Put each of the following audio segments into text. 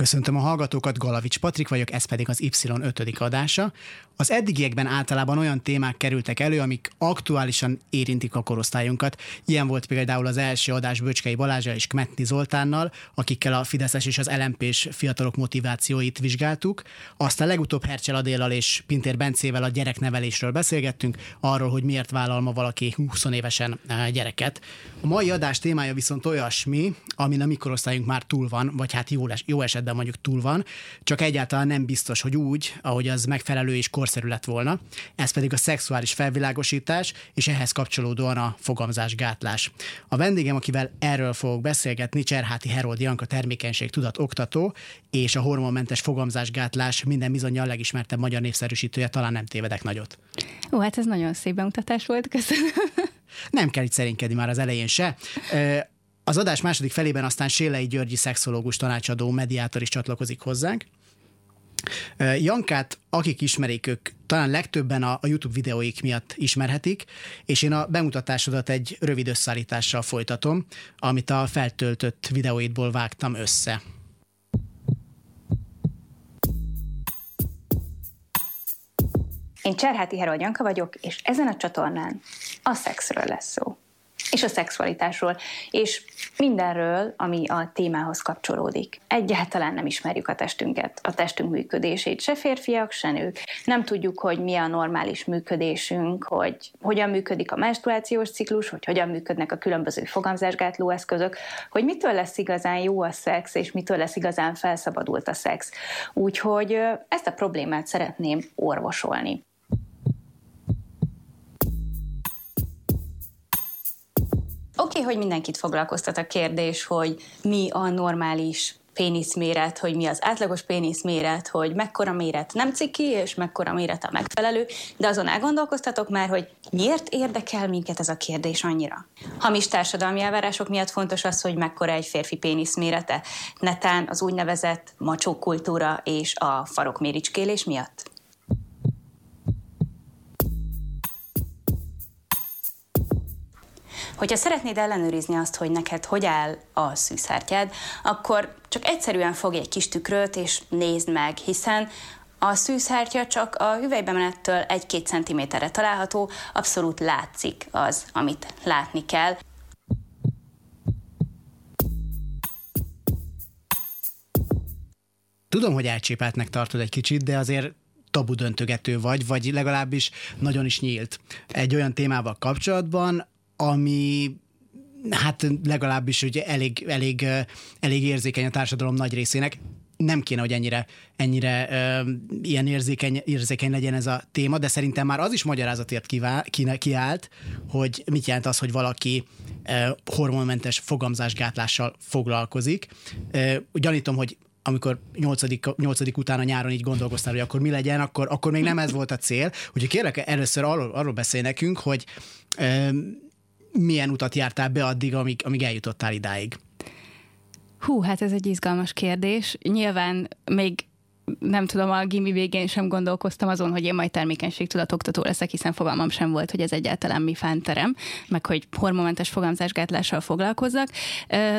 Köszöntöm a hallgatókat, Galavics Patrik vagyok, ez pedig az Y5. adása. Az eddigiekben általában olyan témák kerültek elő, amik aktuálisan érintik a korosztályunkat. Ilyen volt például az első adás Böcskei Balázsa és Kmetni Zoltánnal, akikkel a Fideszes és az lmp fiatalok motivációit vizsgáltuk. Aztán legutóbb Hercsel Adéllal és Pintér Bencével a gyereknevelésről beszélgettünk, arról, hogy miért vállal ma valaki 20 évesen eh, gyereket. A mai adás témája viszont olyasmi, amin a mikorosztályunk már túl van, vagy hát jó, jó esetben mondjuk túl van, csak egyáltalán nem biztos, hogy úgy, ahogy az megfelelő és korszerű lett volna. Ez pedig a szexuális felvilágosítás, és ehhez kapcsolódóan a fogamzásgátlás. A vendégem, akivel erről fogok beszélgetni, Cserháti Herold Janka termékenység tudat oktató, és a hormonmentes fogamzásgátlás minden bizonyal legismertebb magyar népszerűsítője, talán nem tévedek nagyot. Ó, hát ez nagyon szép bemutatás volt, köszönöm. Nem kell itt szerénykedni már az elején se. Az adás második felében aztán Sélei Györgyi szexológus tanácsadó mediátor is csatlakozik hozzánk. Jankát, akik ismerik, ők talán legtöbben a, YouTube videóik miatt ismerhetik, és én a bemutatásodat egy rövid összeállítással folytatom, amit a feltöltött videóidból vágtam össze. Én Cserháti Herold Janka vagyok, és ezen a csatornán a szexről lesz szó és a szexualitásról, és mindenről, ami a témához kapcsolódik. Egyáltalán nem ismerjük a testünket, a testünk működését, se férfiak, se nők. Nem tudjuk, hogy mi a normális működésünk, hogy hogyan működik a menstruációs ciklus, hogy hogyan működnek a különböző fogamzásgátló eszközök, hogy mitől lesz igazán jó a szex, és mitől lesz igazán felszabadult a szex. Úgyhogy ezt a problémát szeretném orvosolni. Oké, okay, hogy mindenkit foglalkoztat a kérdés, hogy mi a normális péniszméret, hogy mi az átlagos péniszméret, hogy mekkora méret nem ciki, és mekkora méret a megfelelő, de azon elgondolkoztatok már, hogy miért érdekel minket ez a kérdés annyira? Hamis társadalmi elvárások miatt fontos az, hogy mekkora egy férfi pénisz mérete, netán az úgynevezett macsó kultúra és a farokméricskélés miatt? Hogyha szeretnéd ellenőrizni azt, hogy neked hogy áll a szűszártyád, akkor csak egyszerűen fogj egy kis tükröt és nézd meg, hiszen a szűszártya csak a hüvelybemenettől 1-2 cm-re található, abszolút látszik az, amit látni kell. Tudom, hogy elcsépeltnek tartod egy kicsit, de azért tabu döntögető vagy, vagy legalábbis nagyon is nyílt. Egy olyan témával kapcsolatban, ami hát legalábbis ugye elég, elég, elég érzékeny a társadalom nagy részének. Nem kéne, hogy ennyire, ennyire uh, ilyen érzékeny, érzékeny legyen ez a téma, de szerintem már az is magyarázatért kivál, ki, kiállt, hogy mit jelent az, hogy valaki uh, hormonmentes fogamzásgátlással foglalkozik. Uh, gyanítom, hogy amikor nyolcadik, nyolcadik után a nyáron így gondolkoztál, hogy akkor mi legyen, akkor, akkor még nem ez volt a cél. Úgyhogy kérlek, először arról, arról beszélj nekünk, hogy milyen utat jártál be addig, amíg, amíg eljutottál idáig? Hú, hát ez egy izgalmas kérdés. Nyilván még nem tudom, a gimi végén sem gondolkoztam azon, hogy én majd termékenységtudatoktató leszek, hiszen fogalmam sem volt, hogy ez egyáltalán mi fánterem, meg hogy hormonmentes fogamzásgátlással foglalkozzak.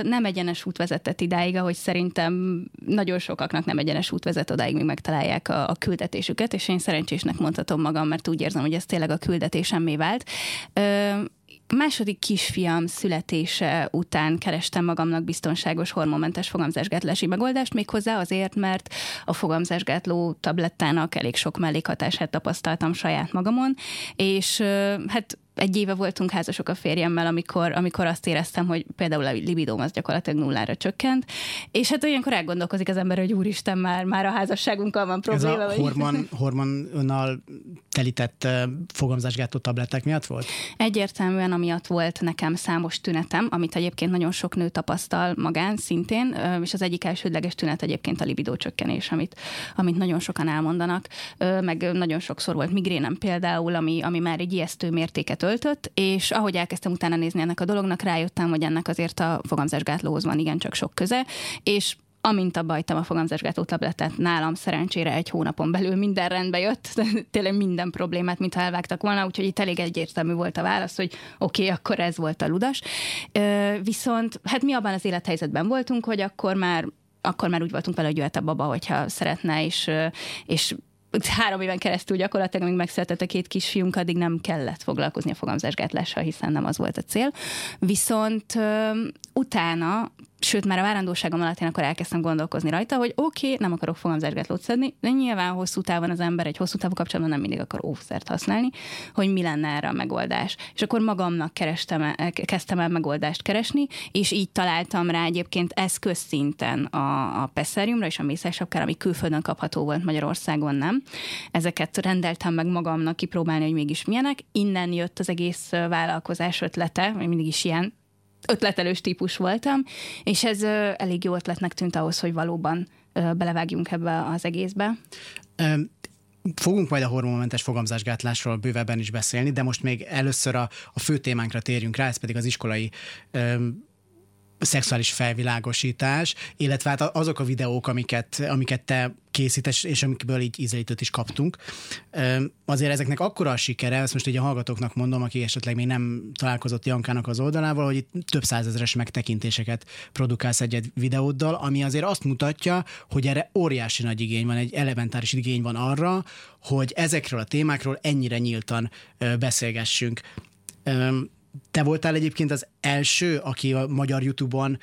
Nem egyenes út vezetett idáig, ahogy szerintem nagyon sokaknak nem egyenes út vezet odáig, míg megtalálják a, a küldetésüket, és én szerencsésnek mondhatom magam, mert úgy érzem, hogy ez tényleg a küldetésemmé vált második kisfiam születése után kerestem magamnak biztonságos hormonmentes fogamzásgátlási megoldást, méghozzá azért, mert a fogamzásgátló tablettának elég sok mellékhatását tapasztaltam saját magamon, és hát egy éve voltunk házasok a férjemmel, amikor, amikor azt éreztem, hogy például a libidóm az gyakorlatilag nullára csökkent, és hát olyankor elgondolkozik az ember, hogy úristen, már, már a házasságunkkal van probléma. Ez a hormon, hormonnal telített fogamzásgátó tablettek miatt volt? Egyértelműen amiatt volt nekem számos tünetem, amit egyébként nagyon sok nő tapasztal magán szintén, és az egyik elsődleges tünet egyébként a libidó csökkenés, amit, amit nagyon sokan elmondanak, meg nagyon sokszor volt migrénem például, ami, ami már egy ijesztő mértéket öltött, és ahogy elkezdtem utána nézni ennek a dolognak, rájöttem, hogy ennek azért a fogamzásgátlóhoz van igencsak sok köze, és amint abba hagytam a fogamzásgátó tabletet, nálam szerencsére egy hónapon belül minden rendbe jött, tényleg minden problémát, mintha elvágtak volna, úgyhogy itt elég egyértelmű volt a válasz, hogy oké, okay, akkor ez volt a ludas. Viszont hát mi abban az élethelyzetben voltunk, hogy akkor már akkor már úgy voltunk vele, hogy jöhet a baba, hogyha szeretne, és, és három éven keresztül gyakorlatilag, amíg megszületett a két kisfiunk, addig nem kellett foglalkozni a fogamzásgátlással, hiszen nem az volt a cél. Viszont utána sőt, már a várandóságom alatt én akkor elkezdtem gondolkozni rajta, hogy oké, okay, nem akarok fogamzásgátlót szedni, de nyilván hosszú távon az ember egy hosszú távú kapcsolatban nem mindig akar óvszert használni, hogy mi lenne erre a megoldás. És akkor magamnak kerestem, el, kezdtem el megoldást keresni, és így találtam rá egyébként eszközszinten a, a Pesseriumra és a mészelsapkára, ami külföldön kapható volt Magyarországon, nem. Ezeket rendeltem meg magamnak kipróbálni, hogy mégis milyenek. Innen jött az egész vállalkozás ötlete, hogy mindig is ilyen ötletelős típus voltam, és ez elég jó ötletnek tűnt ahhoz, hogy valóban belevágjunk ebbe az egészbe. Fogunk majd a hormonmentes fogamzásgátlásról bővebben is beszélni, de most még először a, a fő témánkra térjünk rá, ez pedig az iskolai szexuális felvilágosítás, illetve hát azok a videók, amiket, amiket te készítés, és amikből így ízelítőt is kaptunk. Azért ezeknek akkora a sikere, ezt most így a hallgatóknak mondom, aki esetleg még nem találkozott Jankának az oldalával, hogy itt több százezeres megtekintéseket produkálsz egy videóddal, ami azért azt mutatja, hogy erre óriási nagy igény van, egy elementáris igény van arra, hogy ezekről a témákról ennyire nyíltan beszélgessünk te voltál egyébként az első, aki a magyar YouTube-on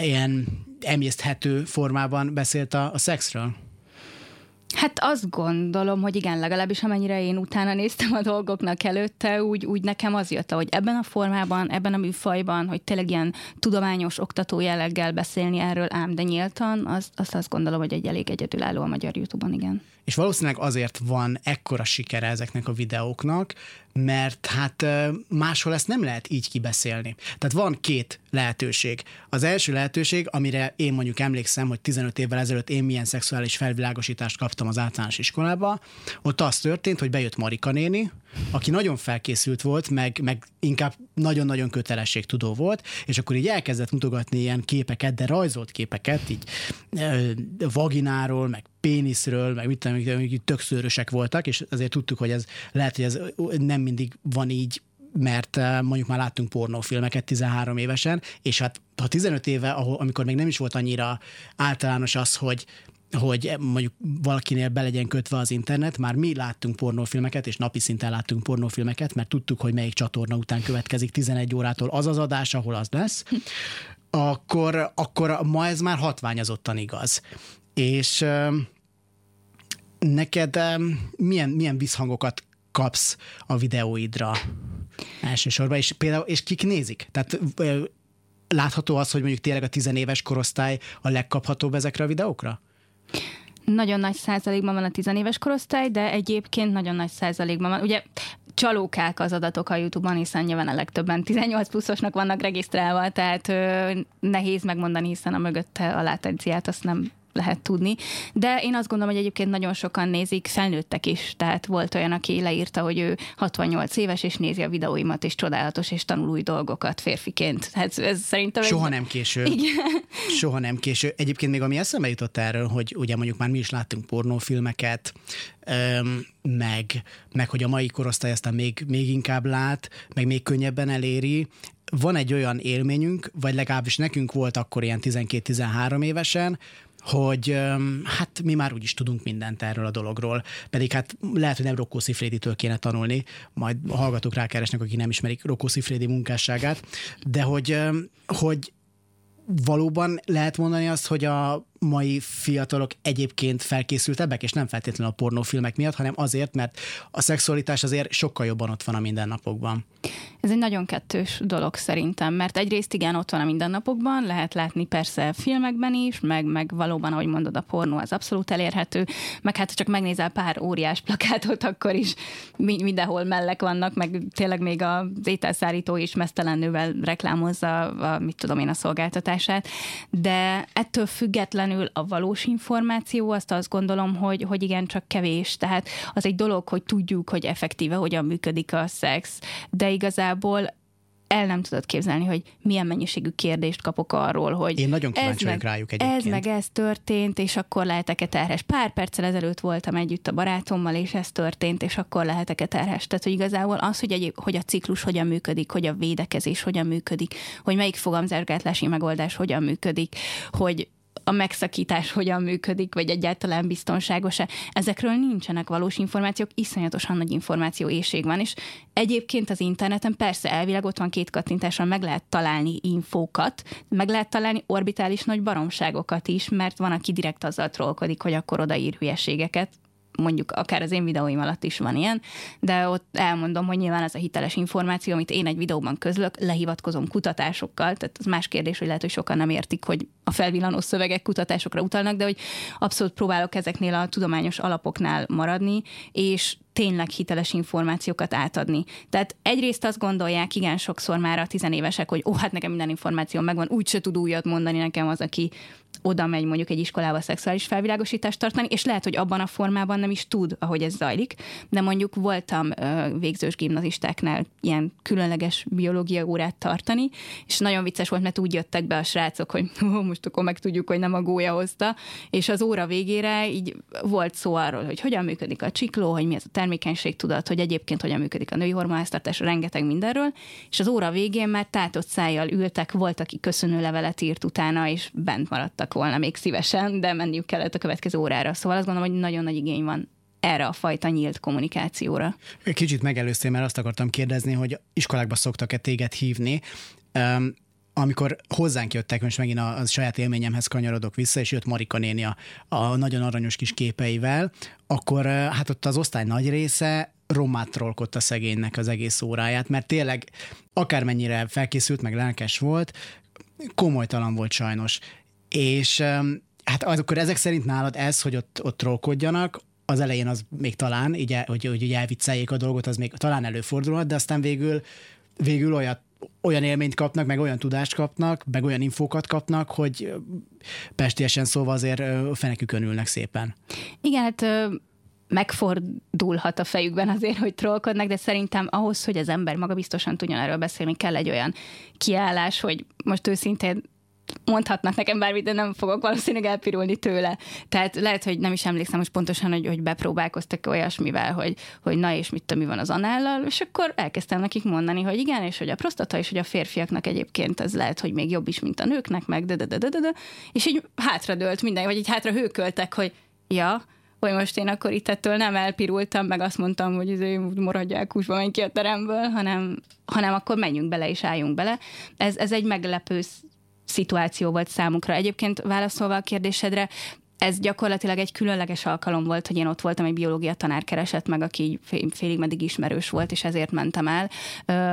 ilyen emészthető formában beszélt a, a szexről? Hát azt gondolom, hogy igen, legalábbis amennyire én utána néztem a dolgoknak előtte, úgy, úgy nekem az jött, hogy ebben a formában, ebben a műfajban, hogy tényleg ilyen tudományos, oktató jelleggel beszélni erről ám, de nyíltan, az, azt azt gondolom, hogy egy elég egyedülálló a magyar YouTube-on, igen. És valószínűleg azért van ekkora sikere ezeknek a videóknak, mert hát máshol ezt nem lehet így kibeszélni. Tehát van két lehetőség. Az első lehetőség, amire én mondjuk emlékszem, hogy 15 évvel ezelőtt én milyen szexuális felvilágosítást kaptam az általános iskolába, ott az történt, hogy bejött Marika néni, aki nagyon felkészült volt, meg, meg inkább nagyon-nagyon kötelességtudó volt, és akkor így elkezdett mutogatni ilyen képeket, de rajzolt képeket, így vagináról, meg péniszről, meg mit tudom, tök szőrösek voltak, és azért tudtuk, hogy ez lehet, hogy ez nem mindig van így, mert mondjuk már láttunk pornófilmeket 13 évesen, és hát ha 15 éve, amikor még nem is volt annyira általános az, hogy hogy mondjuk valakinél be legyen kötve az internet, már mi láttunk pornófilmeket, és napi szinten láttunk pornófilmeket, mert tudtuk, hogy melyik csatorna után következik 11 órától az az adás, ahol az lesz, akkor, akkor ma ez már hatványozottan igaz. És neked milyen, milyen visszhangokat kapsz a videóidra elsősorban, és például, és kik nézik? Tehát látható az, hogy mondjuk tényleg a tizenéves korosztály a legkaphatóbb ezekre a videókra? Nagyon nagy százalékban van a tizenéves korosztály, de egyébként nagyon nagy százalékban van. Ugye csalókák az adatok a YouTube-on, hiszen nyilván a legtöbben 18 pluszosnak vannak regisztrálva, tehát ö, nehéz megmondani, hiszen a mögötte a látenciát azt nem lehet tudni. De én azt gondolom, hogy egyébként nagyon sokan nézik, felnőttek is. Tehát volt olyan, aki leírta, hogy ő 68 éves, és nézi a videóimat, és csodálatos, és tanul új dolgokat férfiként. Hát ez szerintem... Soha nem késő. Igen. Soha nem késő. Egyébként még ami eszembe jutott erről, hogy ugye mondjuk már mi is láttunk pornófilmeket, meg, meg hogy a mai korosztály aztán még, még inkább lát, meg még könnyebben eléri, van egy olyan élményünk, vagy legalábbis nekünk volt akkor ilyen 12-13 évesen, hogy hát mi már úgyis tudunk mindent erről a dologról, pedig hát lehet, hogy nem Rokko Szifréditől kéne tanulni, majd a hallgatók rákeresnek, akik nem ismerik Rokko Szifrédi munkásságát, de hogy, hogy valóban lehet mondani azt, hogy a, mai fiatalok egyébként felkészültebbek, és nem feltétlenül a pornófilmek miatt, hanem azért, mert a szexualitás azért sokkal jobban ott van a mindennapokban. Ez egy nagyon kettős dolog szerintem, mert egyrészt igen, ott van a mindennapokban, lehet látni persze filmekben is, meg, meg valóban, ahogy mondod, a pornó az abszolút elérhető, meg hát csak megnézel pár óriás plakátot, akkor is mindenhol mellek vannak, meg tényleg még az ételszállító is mesztelennővel reklámozza a, mit tudom én, a szolgáltatását, de ettől függetlenül a valós információ, azt azt gondolom, hogy, hogy igen, csak kevés. Tehát az egy dolog, hogy tudjuk, hogy effektíve hogyan működik a szex, de igazából el nem tudod képzelni, hogy milyen mennyiségű kérdést kapok arról, hogy Én nagyon kíváncsi vagyok rájuk egyébként. Ez meg ez történt, és akkor lehetek-e terhes. Pár perccel ezelőtt voltam együtt a barátommal, és ez történt, és akkor lehetek-e terhes. Tehát, hogy igazából az, hogy, egy, hogy a ciklus hogyan működik, hogy a védekezés hogyan működik, hogy melyik fogamzásgátlási megoldás hogyan működik, hogy a megszakítás hogyan működik, vagy egyáltalán biztonságos-e. Ezekről nincsenek valós információk, iszonyatosan nagy információ éjség van, és egyébként az interneten persze elvileg ott van két kattintáson meg lehet találni infókat, meg lehet találni orbitális nagy baromságokat is, mert van, aki direkt azzal trollkodik, hogy akkor odaír hülyeségeket, mondjuk akár az én videóim alatt is van ilyen, de ott elmondom, hogy nyilván ez a hiteles információ, amit én egy videóban közlök, lehivatkozom kutatásokkal, tehát az más kérdés, hogy lehet, hogy sokan nem értik, hogy a felvillanó szövegek kutatásokra utalnak, de hogy abszolút próbálok ezeknél a tudományos alapoknál maradni, és tényleg hiteles információkat átadni. Tehát egyrészt azt gondolják, igen, sokszor már a tizenévesek, hogy ó, hát nekem minden információ megvan, úgy se tud újat mondani nekem az, aki oda megy mondjuk egy iskolába szexuális felvilágosítást tartani, és lehet, hogy abban a formában nem is tud, ahogy ez zajlik, de mondjuk voltam végzős gimnazistáknál ilyen különleges biológia órát tartani, és nagyon vicces volt, mert úgy jöttek be a srácok, hogy most akkor meg tudjuk, hogy nem a gólya hozta, és az óra végére így volt szó arról, hogy hogyan működik a csikló, hogy mi ez a termékenység tudat, hogy egyébként hogyan működik a női hormonháztartás, rengeteg mindenről, és az óra végén már tátott szájjal ültek, volt, aki köszönő levelet írt utána, és bent maradtak volna még szívesen, de menniük kellett a következő órára. Szóval azt gondolom, hogy nagyon nagy igény van erre a fajta nyílt kommunikációra. Kicsit megelőztél, mert azt akartam kérdezni, hogy iskolákba szoktak-e téged hívni. Um, amikor hozzánk jöttek, most megint a, a saját élményemhez kanyarodok vissza, és jött Marika néni a, a nagyon aranyos kis képeivel, akkor hát ott az osztály nagy része rommát trollkodta szegénynek az egész óráját, mert tényleg akármennyire felkészült, meg lelkes volt, komolytalan volt sajnos. És hát akkor ezek szerint nálad ez, hogy ott, ott trollkodjanak, az elején az még talán, így, hogy, hogy, hogy elvicceljék a dolgot, az még talán előfordulhat, de aztán végül, végül olyat olyan élményt kapnak, meg olyan tudást kapnak, meg olyan infókat kapnak, hogy pestiesen szóval azért fenekükön ülnek szépen. Igen, hát megfordulhat a fejükben azért, hogy trollkodnak, de szerintem ahhoz, hogy az ember maga biztosan tudjon erről beszélni, kell egy olyan kiállás, hogy most őszintén mondhatnak nekem bármit, de nem fogok valószínűleg elpirulni tőle. Tehát lehet, hogy nem is emlékszem most pontosan, hogy, hogy bepróbálkoztak olyasmivel, hogy, hogy na és mit mi van az anállal, és akkor elkezdtem nekik mondani, hogy igen, és hogy a prostata és hogy a férfiaknak egyébként ez lehet, hogy még jobb is, mint a nőknek, meg de, de, de, de, de, de. és így hátradőlt minden, vagy így hátra hőköltek, hogy ja, hogy most én akkor itt ettől nem elpirultam, meg azt mondtam, hogy izé, maradják húsba, menj ki a teremből, hanem, hanem akkor menjünk bele és álljunk bele. Ez, ez egy meglepő szituáció volt számukra. Egyébként válaszolva a kérdésedre, ez gyakorlatilag egy különleges alkalom volt, hogy én ott voltam, egy biológia tanár keresett meg, aki félig meddig ismerős volt, és ezért mentem el.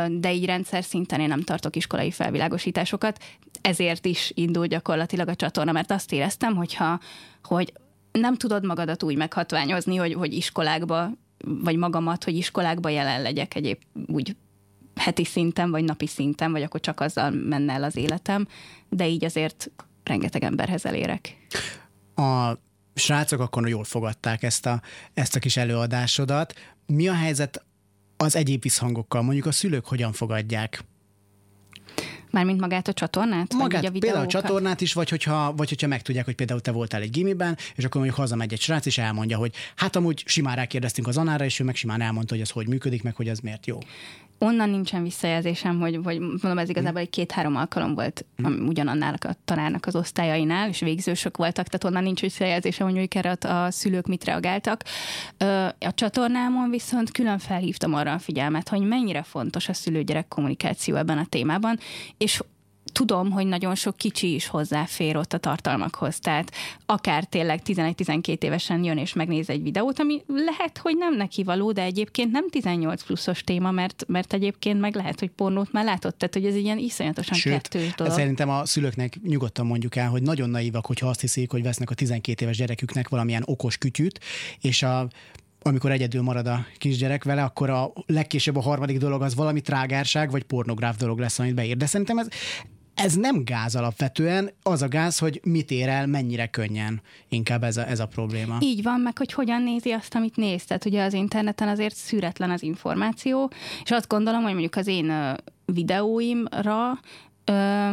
De így rendszer szinten én nem tartok iskolai felvilágosításokat, ezért is indul gyakorlatilag a csatorna, mert azt éreztem, hogyha, hogy nem tudod magadat úgy meghatványozni, hogy, hogy iskolákba, vagy magamat, hogy iskolákba jelen legyek egyéb úgy heti szinten, vagy napi szinten, vagy akkor csak azzal menne el az életem, de így azért rengeteg emberhez elérek. A srácok akkor jól fogadták ezt a, ezt a kis előadásodat. Mi a helyzet az egyéb visszhangokkal? Mondjuk a szülők hogyan fogadják? Mármint magát a csatornát? Magát, vagy a például a csatornát is, vagy hogyha, vagy hogyha megtudják, hogy például te voltál egy gimiben, és akkor mondjuk hazamegy egy srác, és elmondja, hogy hát amúgy simán rákérdeztünk az anára, és ő meg simán elmondta, hogy ez hogy működik, meg hogy ez miért jó onnan nincsen visszajelzésem, hogy, hogy mondom, ez igazából egy két-három alkalom volt mm. ugyanannál a tanárnak az osztályainál, és végzősök voltak, tehát onnan nincs visszajelzésem, hogy ők erre a szülők mit reagáltak. A csatornámon viszont külön felhívtam arra a figyelmet, hogy mennyire fontos a szülő-gyerek kommunikáció ebben a témában, és tudom, hogy nagyon sok kicsi is hozzáfér ott a tartalmakhoz. Tehát akár tényleg 11-12 évesen jön és megnéz egy videót, ami lehet, hogy nem neki való, de egyébként nem 18 pluszos téma, mert, mert egyébként meg lehet, hogy pornót már látott. Tehát, hogy ez egy ilyen iszonyatosan Sőt, kettős dolog. Szerintem a szülőknek nyugodtan mondjuk el, hogy nagyon naívak, hogyha azt hiszik, hogy vesznek a 12 éves gyereküknek valamilyen okos kütyűt, és a amikor egyedül marad a kisgyerek vele, akkor a legkésőbb a harmadik dolog az valami trágárság, vagy pornográf dolog lesz, amit beír. De szerintem ez, ez nem gáz alapvetően, az a gáz, hogy mit ér el, mennyire könnyen. Inkább ez a, ez a probléma. Így van, meg hogy hogyan nézi azt, amit néz. Tehát ugye az interneten azért szüretlen az információ, és azt gondolom, hogy mondjuk az én videóimra ö,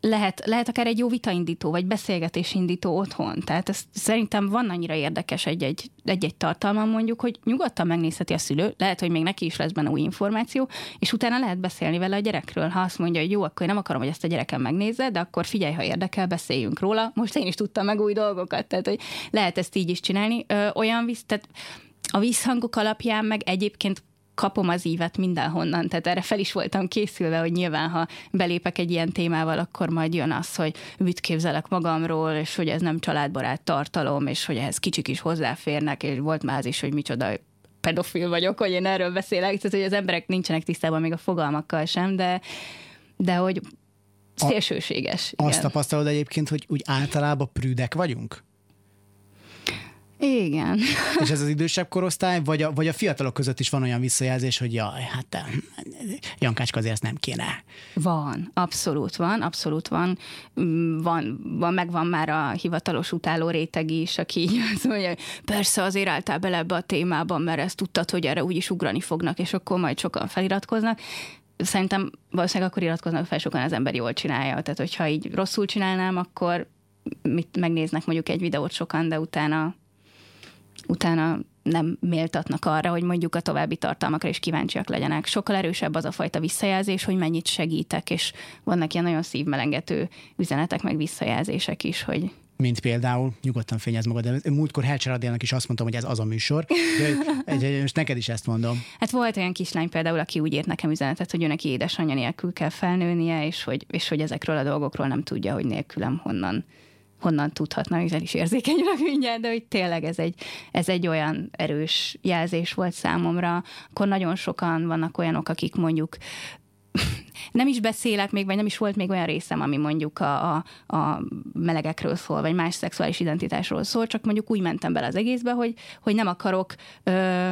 lehet, lehet akár egy jó vitaindító, vagy beszélgetésindító otthon. Tehát ez szerintem van annyira érdekes egy-egy, egy-egy tartalmam mondjuk, hogy nyugodtan megnézheti a szülő, lehet, hogy még neki is lesz benne új információ, és utána lehet beszélni vele a gyerekről. Ha azt mondja, hogy jó, akkor én nem akarom, hogy ezt a gyerekem megnézze, de akkor figyelj, ha érdekel, beszéljünk róla. Most én is tudtam meg új dolgokat, tehát hogy lehet ezt így is csinálni. Ö, olyan visz, tehát a visszhangok alapján meg egyébként kapom az ívet mindenhonnan, tehát erre fel is voltam készülve, hogy nyilván, ha belépek egy ilyen témával, akkor majd jön az, hogy mit képzelek magamról, és hogy ez nem családbarát tartalom, és hogy ehhez kicsik is hozzáférnek, és volt már az is, hogy micsoda pedofil vagyok, hogy én erről beszélek, tehát hogy az emberek nincsenek tisztában még a fogalmakkal sem, de, de hogy szélsőséges. A, azt tapasztalod egyébként, hogy úgy általában prűdek vagyunk? Igen. És ez az idősebb korosztály, vagy a, vagy a fiatalok között is van olyan visszajelzés, hogy jaj, hát Jankácska azért ezt nem kéne. Van, abszolút van, abszolút van. Mm, van, van megvan már a hivatalos utáló réteg is, aki azt mondja, hogy persze azért álltál bele ebbe a témában, mert ezt tudtad, hogy erre úgyis ugrani fognak, és akkor majd sokan feliratkoznak szerintem valószínűleg akkor iratkoznak fel sokan az ember jól csinálja. Tehát, hogyha így rosszul csinálnám, akkor mit megnéznek mondjuk egy videót sokan, de utána utána nem méltatnak arra, hogy mondjuk a további tartalmakra is kíváncsiak legyenek. Sokkal erősebb az a fajta visszajelzés, hogy mennyit segítek, és vannak ilyen nagyon szívmelengető üzenetek, meg visszajelzések is, hogy mint például, nyugodtan fényez magad, de múltkor Helcser Adélnak is azt mondtam, hogy ez az a műsor, de most neked is ezt mondom. Hát volt olyan kislány például, aki úgy írt nekem üzenetet, hogy ő neki édesanyja nélkül kell felnőnie, és hogy, és hogy ezekről a dolgokról nem tudja, hogy nélkülem honnan honnan tudhatna, hiszen is érzékenyülök mindjárt, de hogy tényleg ez egy, ez egy olyan erős jelzés volt számomra. Akkor nagyon sokan vannak olyanok, akik mondjuk nem is beszélek még, vagy nem is volt még olyan részem, ami mondjuk a, a, a melegekről szól, vagy más szexuális identitásról szól, csak mondjuk úgy mentem bele az egészbe, hogy, hogy nem akarok ö,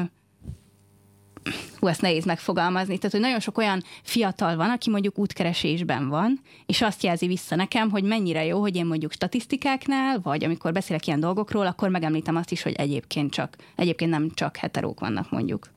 hú, ezt nehéz megfogalmazni, tehát hogy nagyon sok olyan fiatal van, aki mondjuk útkeresésben van, és azt jelzi vissza nekem, hogy mennyire jó, hogy én mondjuk statisztikáknál, vagy amikor beszélek ilyen dolgokról, akkor megemlítem azt is, hogy egyébként csak, egyébként nem csak heterók vannak mondjuk.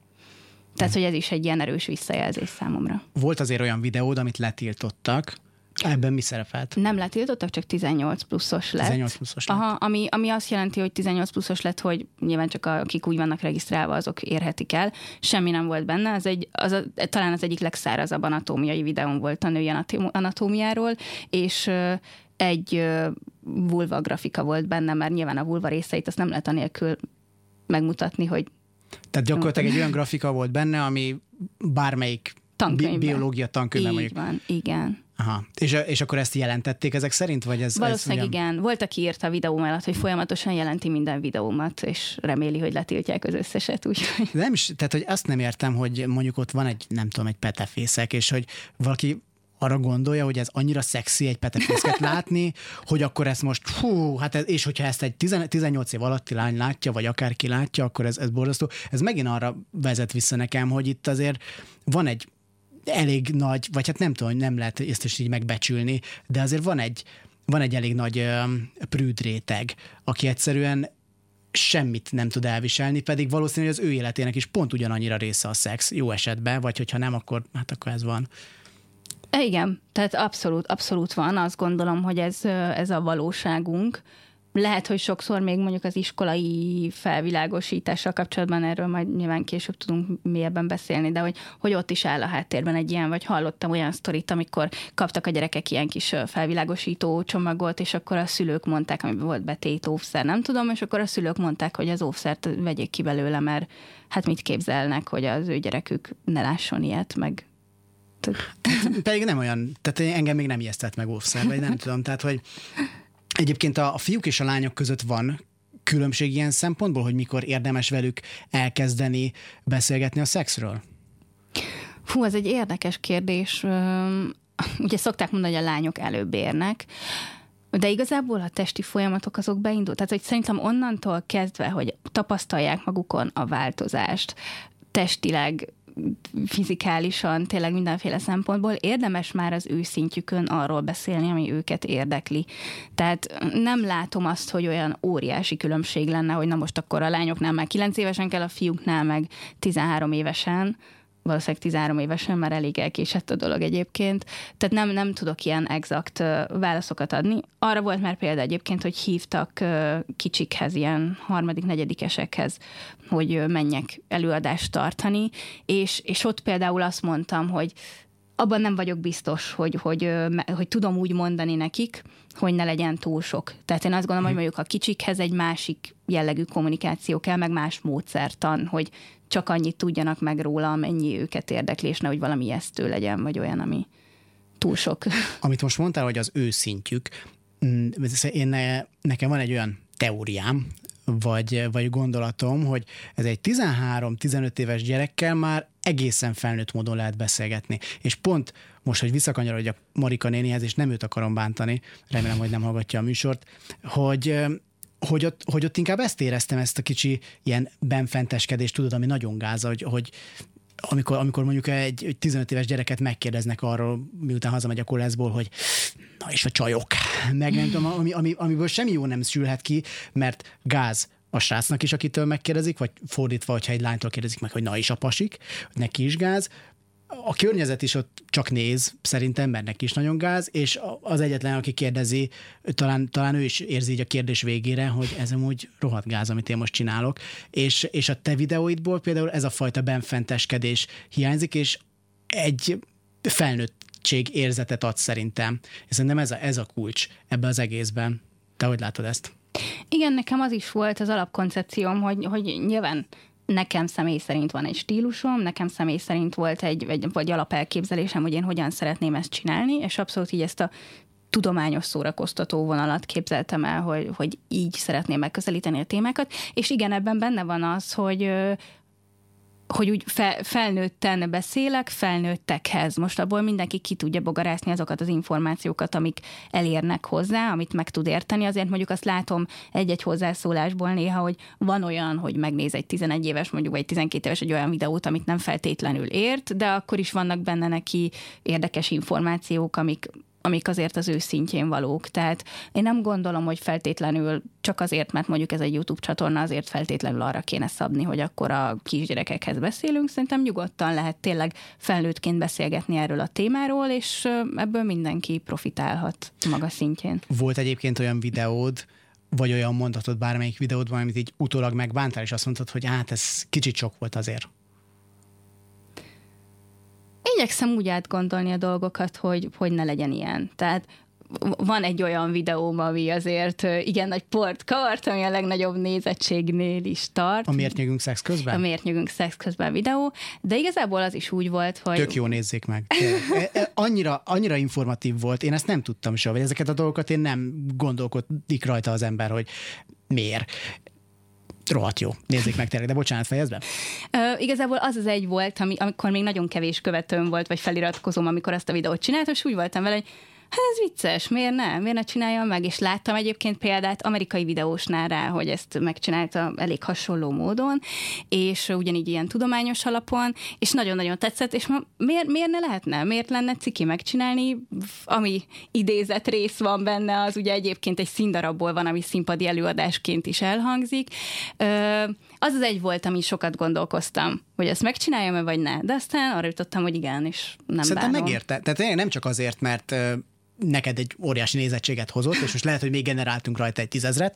Tehát, hogy ez is egy ilyen erős visszajelzés számomra. Volt azért olyan videód, amit letiltottak, Ebben mi szerepelt? Nem letiltottak, csak 18 pluszos lett. 18 pluszos lett. Aha, ami, ami azt jelenti, hogy 18 pluszos lett, hogy nyilván csak akik úgy vannak regisztrálva, azok érhetik el. Semmi nem volt benne. Ez egy, az a, talán az egyik legszárazabb anatómiai videón volt a női anatómiáról, és egy vulva grafika volt benne, mert nyilván a vulva részeit azt nem lehet anélkül megmutatni, hogy tehát gyakorlatilag egy olyan grafika volt benne, ami bármelyik tankönyvben. biológia tankönyvben mondjuk. van, igen. Aha. És, és akkor ezt jelentették ezek szerint? Vagy ez, Valószínűleg ez ugyan... igen. Volt, aki írta a videó mellett, hogy folyamatosan jelenti minden videómat, és reméli, hogy letiltják az összeset. Úgy. Nem is, tehát hogy azt nem értem, hogy mondjuk ott van egy, nem tudom, egy petefészek, és hogy valaki arra gondolja, hogy ez annyira szexi egy petefészket látni, hogy akkor ezt most, hú, hát ez, és hogyha ezt egy 18 év alatti lány látja, vagy akárki látja, akkor ez, ez borzasztó. Ez megint arra vezet vissza nekem, hogy itt azért van egy elég nagy, vagy hát nem tudom, nem lehet ezt is így megbecsülni, de azért van egy, van egy elég nagy ö, prűd réteg, aki egyszerűen semmit nem tud elviselni, pedig valószínűleg az ő életének is pont ugyanannyira része a szex, jó esetben, vagy hogyha nem, akkor hát akkor ez van. Igen, tehát abszolút, abszolút van. Azt gondolom, hogy ez, ez a valóságunk lehet, hogy sokszor még mondjuk az iskolai felvilágosítással kapcsolatban erről majd nyilván később tudunk mélyebben beszélni, de hogy, hogy ott is áll a háttérben egy ilyen, vagy hallottam olyan sztorit, amikor kaptak a gyerekek ilyen kis felvilágosító csomagot, és akkor a szülők mondták, amiben volt betét óvszer, nem tudom, és akkor a szülők mondták, hogy az óvszert vegyék ki belőle, mert hát mit képzelnek, hogy az ő gyerekük ne lásson ilyet, meg Pedig nem olyan, tehát engem még nem ijesztett meg óvszer, vagy nem tudom, tehát hogy egyébként a, a fiúk és a lányok között van különbség ilyen szempontból, hogy mikor érdemes velük elkezdeni beszélgetni a szexről? Fú, ez egy érdekes kérdés. Ugye szokták mondani, hogy a lányok előbb érnek, de igazából a testi folyamatok azok beindult. Tehát, hogy szerintem onnantól kezdve, hogy tapasztalják magukon a változást, testileg, fizikálisan, tényleg mindenféle szempontból érdemes már az ő szintjükön arról beszélni, ami őket érdekli. Tehát nem látom azt, hogy olyan óriási különbség lenne, hogy na most akkor a lányoknál már 9 évesen kell, a fiúknál meg 13 évesen, valószínűleg 13 évesen már elég elkésett a dolog egyébként, tehát nem, nem tudok ilyen exakt válaszokat adni. Arra volt már példa egyébként, hogy hívtak kicsikhez, ilyen harmadik, negyedikesekhez, hogy menjek előadást tartani, és, és ott például azt mondtam, hogy abban nem vagyok biztos, hogy, hogy, hogy tudom úgy mondani nekik, hogy ne legyen túl sok. Tehát én azt gondolom, hogy mondjuk a kicsikhez egy másik jellegű kommunikáció kell, meg más módszertan, hogy csak annyit tudjanak meg róla, amennyi őket érdekli, és nehogy valami ijesztő legyen, vagy olyan, ami túl sok. Amit most mondtál, hogy az ő szintjük, mm, én ne, nekem van egy olyan teóriám, vagy, vagy gondolatom, hogy ez egy 13-15 éves gyerekkel már egészen felnőtt módon lehet beszélgetni. És pont most, hogy visszakanyarodjak Marika nénihez, és nem őt akarom bántani, remélem, hogy nem hallgatja a műsort, hogy hogy ott, hogy ott inkább ezt éreztem, ezt a kicsi ilyen benfenteskedést, tudod, ami nagyon gáz, hogy, hogy amikor, amikor mondjuk egy, egy 15 éves gyereket megkérdeznek arról, miután hazamegy a koleszból, hogy na és a csajok, meg nem tudom, ami, ami, amiből semmi jó nem sülhet ki, mert gáz a srácnak is, akitől megkérdezik, vagy fordítva, hogyha egy lánytól kérdezik meg, hogy na is a pasik, neki is gáz, a környezet is ott csak néz, szerintem, mert neki is nagyon gáz, és az egyetlen, aki kérdezi, talán, talán ő is érzi így a kérdés végére, hogy ez amúgy rohadt gáz, amit én most csinálok. És, és a te videóidból például ez a fajta benfenteskedés hiányzik, és egy felnőttség érzetet ad szerintem. És szerintem ez a, ez a kulcs ebbe az egészben. Te hogy látod ezt? Igen, nekem az is volt az alapkoncepcióm, hogy, hogy nyilván nekem személy szerint van egy stílusom, nekem személy szerint volt egy, vagy, vagy alapelképzelésem, hogy én hogyan szeretném ezt csinálni, és abszolút így ezt a tudományos szórakoztató vonalat képzeltem el, hogy, hogy így szeretném megközelíteni a témákat, és igen, ebben benne van az, hogy hogy úgy fe, felnőtten beszélek felnőttekhez. Most abból mindenki ki tudja bogarászni azokat az információkat, amik elérnek hozzá, amit meg tud érteni. Azért mondjuk azt látom egy-egy hozzászólásból néha, hogy van olyan, hogy megnéz egy 11 éves, mondjuk vagy 12 éves egy olyan videót, amit nem feltétlenül ért, de akkor is vannak benne neki érdekes információk, amik amik azért az ő szintjén valók. Tehát én nem gondolom, hogy feltétlenül csak azért, mert mondjuk ez egy YouTube csatorna, azért feltétlenül arra kéne szabni, hogy akkor a kisgyerekekhez beszélünk. Szerintem nyugodtan lehet tényleg felnőttként beszélgetni erről a témáról, és ebből mindenki profitálhat maga szintjén. Volt egyébként olyan videód, vagy olyan mondatod bármelyik videódban, amit így utólag megbántál, és azt mondtad, hogy hát ez kicsit sok volt azért. Igyekszem úgy átgondolni a dolgokat, hogy, hogy ne legyen ilyen. Tehát van egy olyan videóm, ami azért igen nagy port kavart, ami a legnagyobb nézettségnél is tart. A miért nyögünk szex közben? A miért nyögünk szex közben videó, de igazából az is úgy volt, hogy... Tök jó nézzék meg. E, e, annyira, annyira informatív volt, én ezt nem tudtam soha, vagy ezeket a dolgokat én nem gondolkodik rajta az ember, hogy miért rohadt jó. Nézzék meg tényleg, de bocsánat, fejezd be. Ö, igazából az az egy volt, ami, amikor még nagyon kevés követőm volt, vagy feliratkozom, amikor ezt a videót csináltam, és úgy voltam vele, hogy hát ez vicces, miért ne? Miért ne csináljam meg? És láttam egyébként példát amerikai videósnál rá, hogy ezt megcsinálta elég hasonló módon, és ugyanígy ilyen tudományos alapon, és nagyon-nagyon tetszett, és ma miért, miért ne lehetne? Miért lenne ciki megcsinálni? Ami idézett rész van benne, az ugye egyébként egy színdarabból van, ami színpadi előadásként is elhangzik. Az az egy volt, ami sokat gondolkoztam, hogy ezt megcsináljam-e, vagy ne. De aztán arra jutottam, hogy igen, és nem Szerintem bánom. megérte. Tehát nem csak azért, mert neked egy óriási nézettséget hozott, és most lehet, hogy még generáltunk rajta egy tízezret,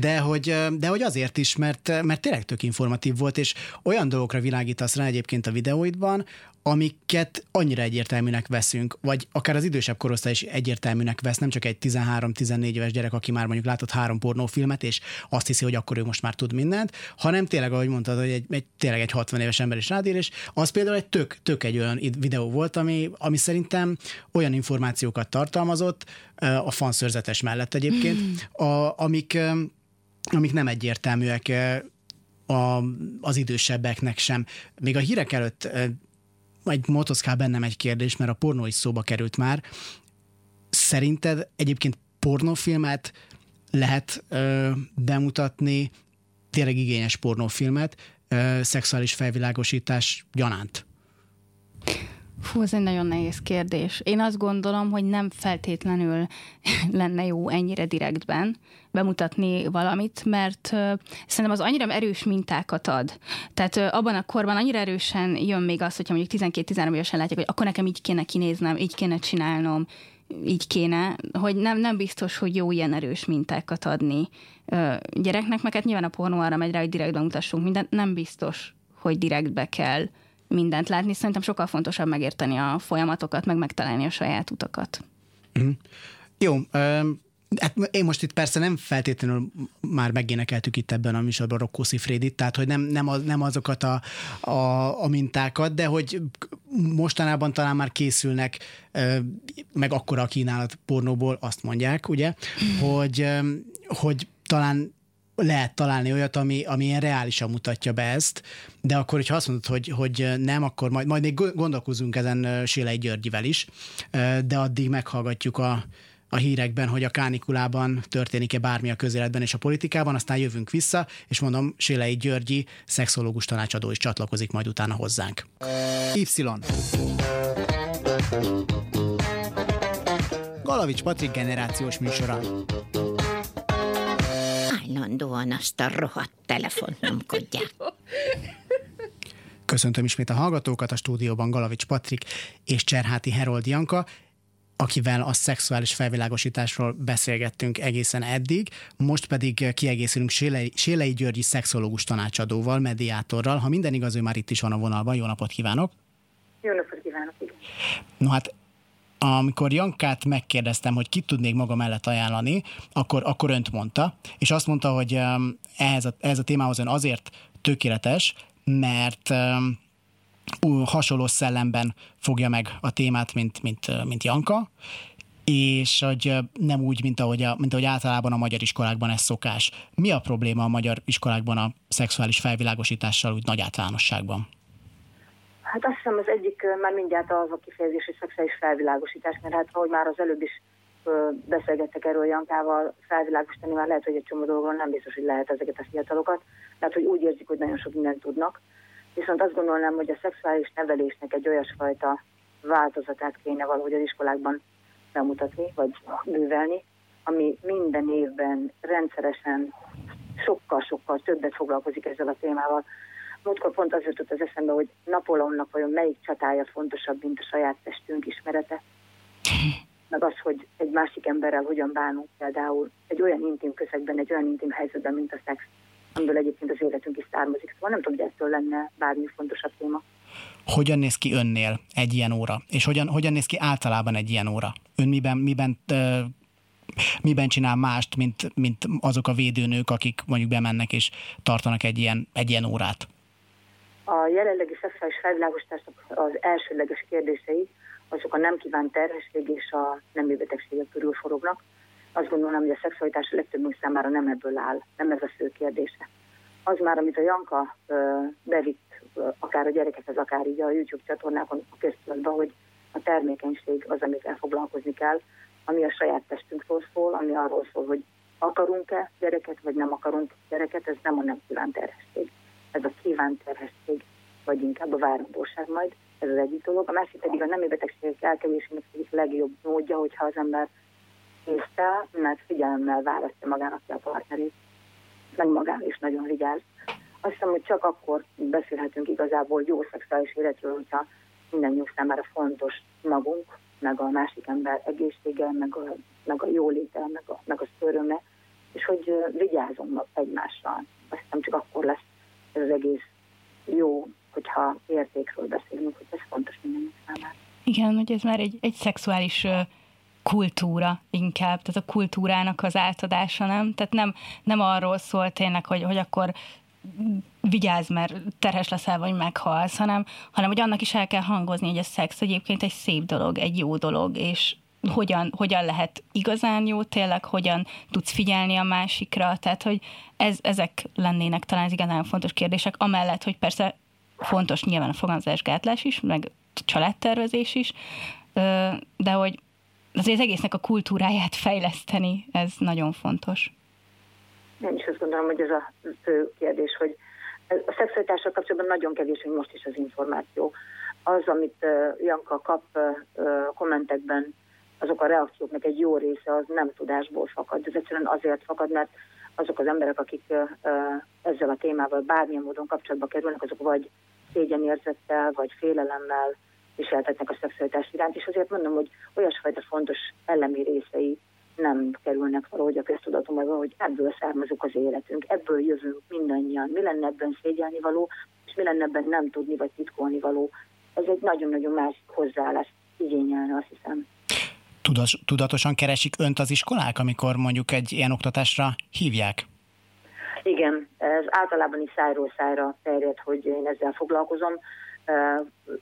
de hogy, de hogy azért is, mert, mert tényleg tök informatív volt, és olyan dolgokra világítasz rá egyébként a videóidban, amiket annyira egyértelműnek veszünk, vagy akár az idősebb korosztály is egyértelműnek vesz, nem csak egy 13-14 éves gyerek, aki már mondjuk látott három pornófilmet, és azt hiszi, hogy akkor ő most már tud mindent, hanem tényleg, ahogy mondtad, hogy egy, egy tényleg egy 60 éves ember is rádír, és az például egy tök, tök egy olyan videó volt, ami, ami szerintem olyan információkat tartalmazott, a fanszörzetes mellett egyébként, a, amik, amik nem egyértelműek a, az idősebbeknek sem. Még a hírek előtt egy motoszkál bennem egy kérdés, mert a pornó is szóba került már. Szerinted egyébként pornófilmet lehet ö, bemutatni, tényleg igényes pornófilmet, ö, szexuális felvilágosítás gyanánt? Fú, ez egy nagyon nehéz kérdés. Én azt gondolom, hogy nem feltétlenül lenne jó ennyire direktben bemutatni valamit, mert uh, szerintem az annyira erős mintákat ad. Tehát abban a korban annyira erősen jön még az, hogyha mondjuk 12-13 évesen látják, hogy akkor nekem így kéne kinéznem, így kéne csinálnom, így kéne, hogy nem, nem biztos, hogy jó ilyen erős mintákat adni uh, gyereknek, meg hát nyilván a pornó arra megy rá, hogy direktben mutassunk mindent, nem biztos, hogy direktbe kell mindent látni. Szerintem sokkal fontosabb megérteni a folyamatokat, meg megtalálni a saját utakat. Mm. Jó. Hát én most itt persze nem feltétlenül már megénekeltük itt ebben a műsorban Rocco Frédit, tehát hogy nem, nem, az, nem azokat a, a, a mintákat, de hogy mostanában talán már készülnek, meg akkora a kínálat pornóból, azt mondják, ugye, hogy, hogy talán lehet találni olyat, ami, ami ilyen reálisan mutatja be ezt, de akkor, hogyha azt mondod, hogy, hogy nem, akkor majd, majd még gondolkozunk ezen Sélei Györgyivel is, de addig meghallgatjuk a, a hírekben, hogy a kánikulában történik-e bármi a közéletben és a politikában, aztán jövünk vissza, és mondom, Sélei Györgyi, szexológus tanácsadó is csatlakozik majd utána hozzánk. Y. Galavics Patrik generációs műsora állandóan azt a rohadt telefont nyomkodják. Köszöntöm ismét a hallgatókat, a stúdióban Galavics Patrik és Cserháti Herold Janka, akivel a szexuális felvilágosításról beszélgettünk egészen eddig, most pedig kiegészülünk Sélei, Sélei Györgyi szexológus tanácsadóval, mediátorral. Ha minden igaz, ő már itt is van a vonalban. Jó napot kívánok! Jó napot kívánok! No hát amikor Jankát megkérdeztem, hogy kit tudnék maga mellett ajánlani, akkor, akkor önt mondta, és azt mondta, hogy um, ehhez a, ehhez a témához ön azért tökéletes, mert um, hasonló szellemben fogja meg a témát, mint, mint, mint Janka, és hogy nem úgy, mint ahogy, a, mint ahogy általában a magyar iskolákban ez szokás. Mi a probléma a magyar iskolákban a szexuális felvilágosítással úgy nagy általánosságban? Hát azt hiszem az egyik már mindjárt az a kifejezés, hogy szexuális felvilágosítás, mert hát ahogy már az előbb is beszélgettek erről Jankával, felvilágosítani már lehet, hogy egy csomó dolgon nem biztos, hogy lehet ezeket a fiatalokat, tehát hogy úgy érzik, hogy nagyon sok mindent tudnak. Viszont azt gondolnám, hogy a szexuális nevelésnek egy olyasfajta változatát kéne valahogy az iskolákban bemutatni, vagy bővelni, ami minden évben rendszeresen sokkal-sokkal többet foglalkozik ezzel a témával. Múltkor pont az jutott az eszembe, hogy Napóleonnak vajon melyik csatája fontosabb, mint a saját testünk ismerete. Meg az, hogy egy másik emberrel hogyan bánunk például egy olyan intim közegben, egy olyan intim helyzetben, mint a szex, amiből egyébként az életünk is származik. Szóval nem tudom, hogy ettől lenne bármi fontosabb téma. Hogyan néz ki önnél egy ilyen óra? És hogyan, hogyan néz ki általában egy ilyen óra? Ön miben, miben miben csinál mást, mint, mint azok a védőnők, akik mondjuk bemennek és tartanak egy ilyen, egy ilyen órát? A jelenlegi szexuális felvilágosításnak az elsőleges kérdései azok a nem kívánt terhesség és a nemi betegségek körül forognak. Azt gondolom, hogy a szexualitás legtöbbünk számára nem ebből áll, nem ez a fő kérdése. Az már, amit a Janka bevitt, akár a gyerekekhez, akár így a YouTube csatornákon a köztudatban, hogy a termékenység az, amivel foglalkozni kell, ami a saját testünkről szól, ami arról szól, hogy akarunk-e gyereket, vagy nem akarunk gyereket, ez nem a nem kívánt terhesség ez a kívánt terhesség, vagy inkább a várandóság majd, ez az egyik dolog. A másik pedig a nemi betegségek elkerülésének egyik legjobb módja, hogyha az ember észre, mert figyelemmel választja magának a partnerét, meg magára is nagyon vigyáz. Azt hiszem, hogy csak akkor beszélhetünk igazából jó szexuális életről, hogyha minden nyug számára fontos magunk, meg a másik ember egészsége, meg a, meg a jóléte, meg a, meg a öröme, és hogy vigyázunk egymással. Azt hiszem csak akkor lesz ez az egész jó, hogyha értékről beszélünk, hogy ez fontos mindenki számára. Igen, hogy ez már egy, egy szexuális kultúra inkább, tehát a kultúrának az átadása, nem? Tehát nem, nem arról szól tényleg, hogy, hogy akkor vigyázz, mert terhes leszel, vagy meghalsz, hanem, hanem hogy annak is el kell hangozni, hogy a szex egyébként egy szép dolog, egy jó dolog, és hogyan, hogyan lehet igazán jó tényleg, hogyan tudsz figyelni a másikra, tehát hogy ez, ezek lennének talán az igazán fontos kérdések, amellett, hogy persze fontos nyilván a fogamzásgátlás is, meg családtervezés is, de hogy azért az egésznek a kultúráját fejleszteni, ez nagyon fontos. Én is azt gondolom, hogy ez a fő kérdés, hogy a szexualitással kapcsolatban nagyon kevés, hogy most is az információ. Az, amit Janka kap kommentekben, azok a reakcióknak egy jó része az nem tudásból fakad. Ez egyszerűen azért fakad, mert azok az emberek, akik ezzel a témával bármilyen módon kapcsolatba kerülnek, azok vagy szégyenérzettel, vagy félelemmel viseltetnek a szexualitás iránt, és azért mondom, hogy olyasfajta fontos elemi részei nem kerülnek valahogy a köztudatomba, hogy ebből származunk az életünk, ebből jövünk mindannyian. Mi lenne ebben szégyelni való, és mi lenne ebben nem tudni vagy titkolni való. Ez egy nagyon-nagyon más hozzáállás igényelne, azt hiszem. Tudatosan keresik önt az iskolák, amikor mondjuk egy ilyen oktatásra hívják? Igen, ez általában is szájról szájra terjed, hogy én ezzel foglalkozom.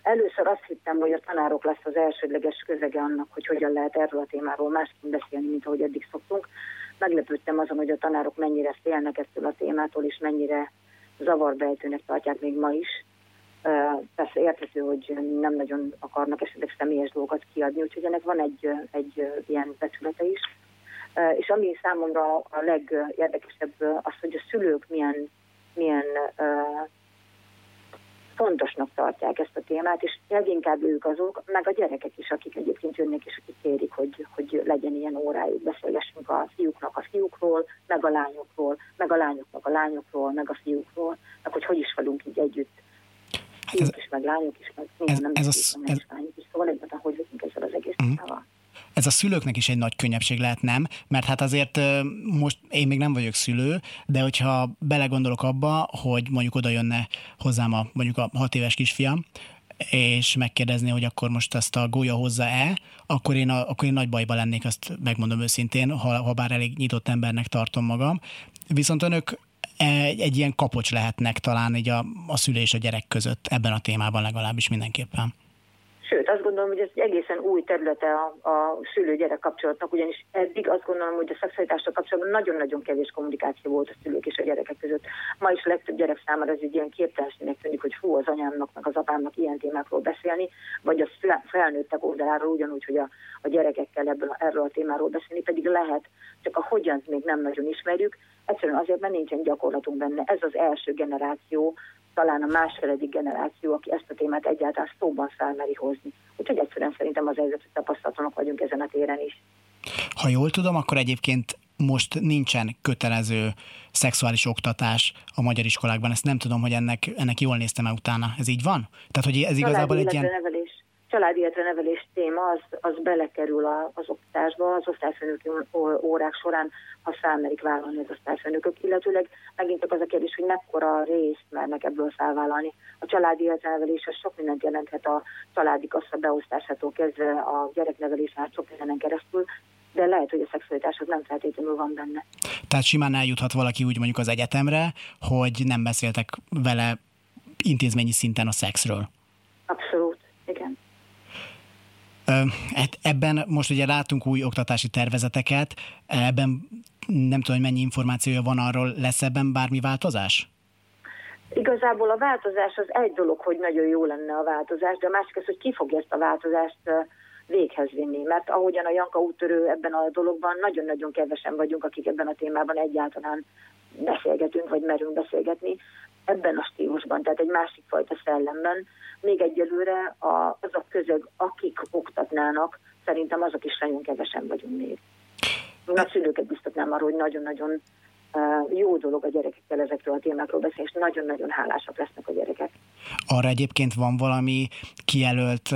Először azt hittem, hogy a tanárok lesz az elsődleges közege annak, hogy hogyan lehet erről a témáról másként beszélni, mint ahogy eddig szoktunk. Meglepődtem azon, hogy a tanárok mennyire félnek ettől a témától, és mennyire zavarbejtőnek tartják még ma is. Persze érthető, hogy nem nagyon akarnak esetleg személyes dolgokat kiadni, úgyhogy ennek van egy, egy ilyen becsülete is. És ami számomra a legérdekesebb az, hogy a szülők milyen, milyen fontosnak tartják ezt a témát, és leginkább ők azok, meg a gyerekek is, akik egyébként jönnek, és akik kérik, hogy, hogy legyen ilyen órájuk, beszélgessünk a fiúknak a fiúkról, meg a lányokról, meg a lányoknak a lányokról, meg a fiúkról, meg hogy hogy is vagyunk így együtt. Hát ez, is, meg lányok is, meg ez, nem ez, ez, ez, lányok is. Szóval egyáltalán hogy vagyunk ezzel az egész uh-huh ez a szülőknek is egy nagy könnyebbség lehet, nem? Mert hát azért most én még nem vagyok szülő, de hogyha belegondolok abba, hogy mondjuk oda jönne hozzám a, mondjuk a hat éves kisfiam, és megkérdezni, hogy akkor most ezt a gólya hozza-e, akkor én, a, akkor én nagy bajba lennék, azt megmondom őszintén, ha, ha bár elég nyitott embernek tartom magam. Viszont önök egy, egy ilyen kapocs lehetnek talán így a, a szülő a gyerek között ebben a témában legalábbis mindenképpen. Sőt, azt gondolom, hogy ez egy egészen új területe a, a szülő-gyerek kapcsolatnak, ugyanis eddig azt gondolom, hogy a szexualitással kapcsolatban nagyon-nagyon kevés kommunikáció volt a szülők és a gyerekek között. Ma is legtöbb gyerek számára ez egy ilyen képtelenségnek tűnik, hogy fú, az anyámnak, meg az apámnak ilyen témákról beszélni, vagy a felnőttek oldaláról ugyanúgy, hogy a, a gyerekekkel ebből, erről a témáról beszélni, pedig lehet, csak a hogyan még nem nagyon ismerjük, egyszerűen azért, mert nincsen gyakorlatunk benne. Ez az első generáció, talán a másfeledik generáció, aki ezt a témát egyáltalán szóban felmeri hozni. Úgyhogy egyszerűen szerintem az helyzet, hogy tapasztalatlanok vagyunk ezen a téren is. Ha jól tudom, akkor egyébként most nincsen kötelező szexuális oktatás a magyar iskolákban. Ezt nem tudom, hogy ennek, ennek jól néztem-e utána. Ez így van? Tehát, hogy ez igazából egy ilyen... Nevelés családi életre nevelés téma az, az belekerül a, az oktatásba, az osztályfőnöki órák során, ha felmerik vállalni az osztályfőnökök, illetőleg megint csak az a kérdés, hogy mekkora részt mernek ebből felvállalni. A családi életnevelés az sok mindent jelenthet a családi kassa beosztásától kezdve a gyereknevelés át sok mindenen keresztül, de lehet, hogy a szexualitás az nem feltétlenül van benne. Tehát simán eljuthat valaki úgy mondjuk az egyetemre, hogy nem beszéltek vele intézményi szinten a szexről. Abszolút, igen. Hát ebben most ugye látunk új oktatási tervezeteket, ebben nem tudom, hogy mennyi információja van arról, lesz ebben bármi változás? Igazából a változás az egy dolog, hogy nagyon jó lenne a változás, de a másik az, hogy ki fogja ezt a változást véghez vinni. Mert ahogyan a Janka úttörő ebben a dologban, nagyon-nagyon kevesen vagyunk, akik ebben a témában egyáltalán beszélgetünk, vagy merünk beszélgetni ebben a stílusban, tehát egy másik fajta szellemben. Még egyelőre a, az a közeg, akik oktatnának, szerintem azok is nagyon kevesen vagyunk még. Én a szülőket biztatnám arról, hogy nagyon-nagyon jó dolog a gyerekekkel ezekről a témákról beszélni, és nagyon-nagyon hálásak lesznek a gyerekek. Arra egyébként van valami kijelölt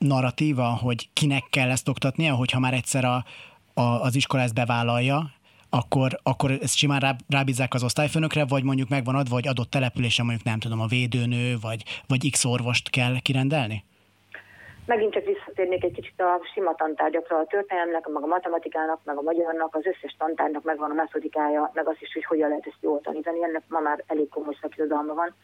narratíva, hogy kinek kell ezt oktatnia, hogyha már egyszer a, a, az iskola ezt bevállalja, akkor, akkor ezt simán rá, rábízzák az osztályfőnökre, vagy mondjuk megvan adva, vagy adott településen mondjuk nem tudom, a védőnő, vagy, vagy X orvost kell kirendelni? Megint csak visszatérnék egy kicsit a sima tantárgyakra, a történelemnek, meg a matematikának, meg a magyarnak, az összes tantárnak megvan a metodikája, meg az is, hogy hogyan lehet ezt jól tanítani. Ennek ma már elég komoly szakirodalma van.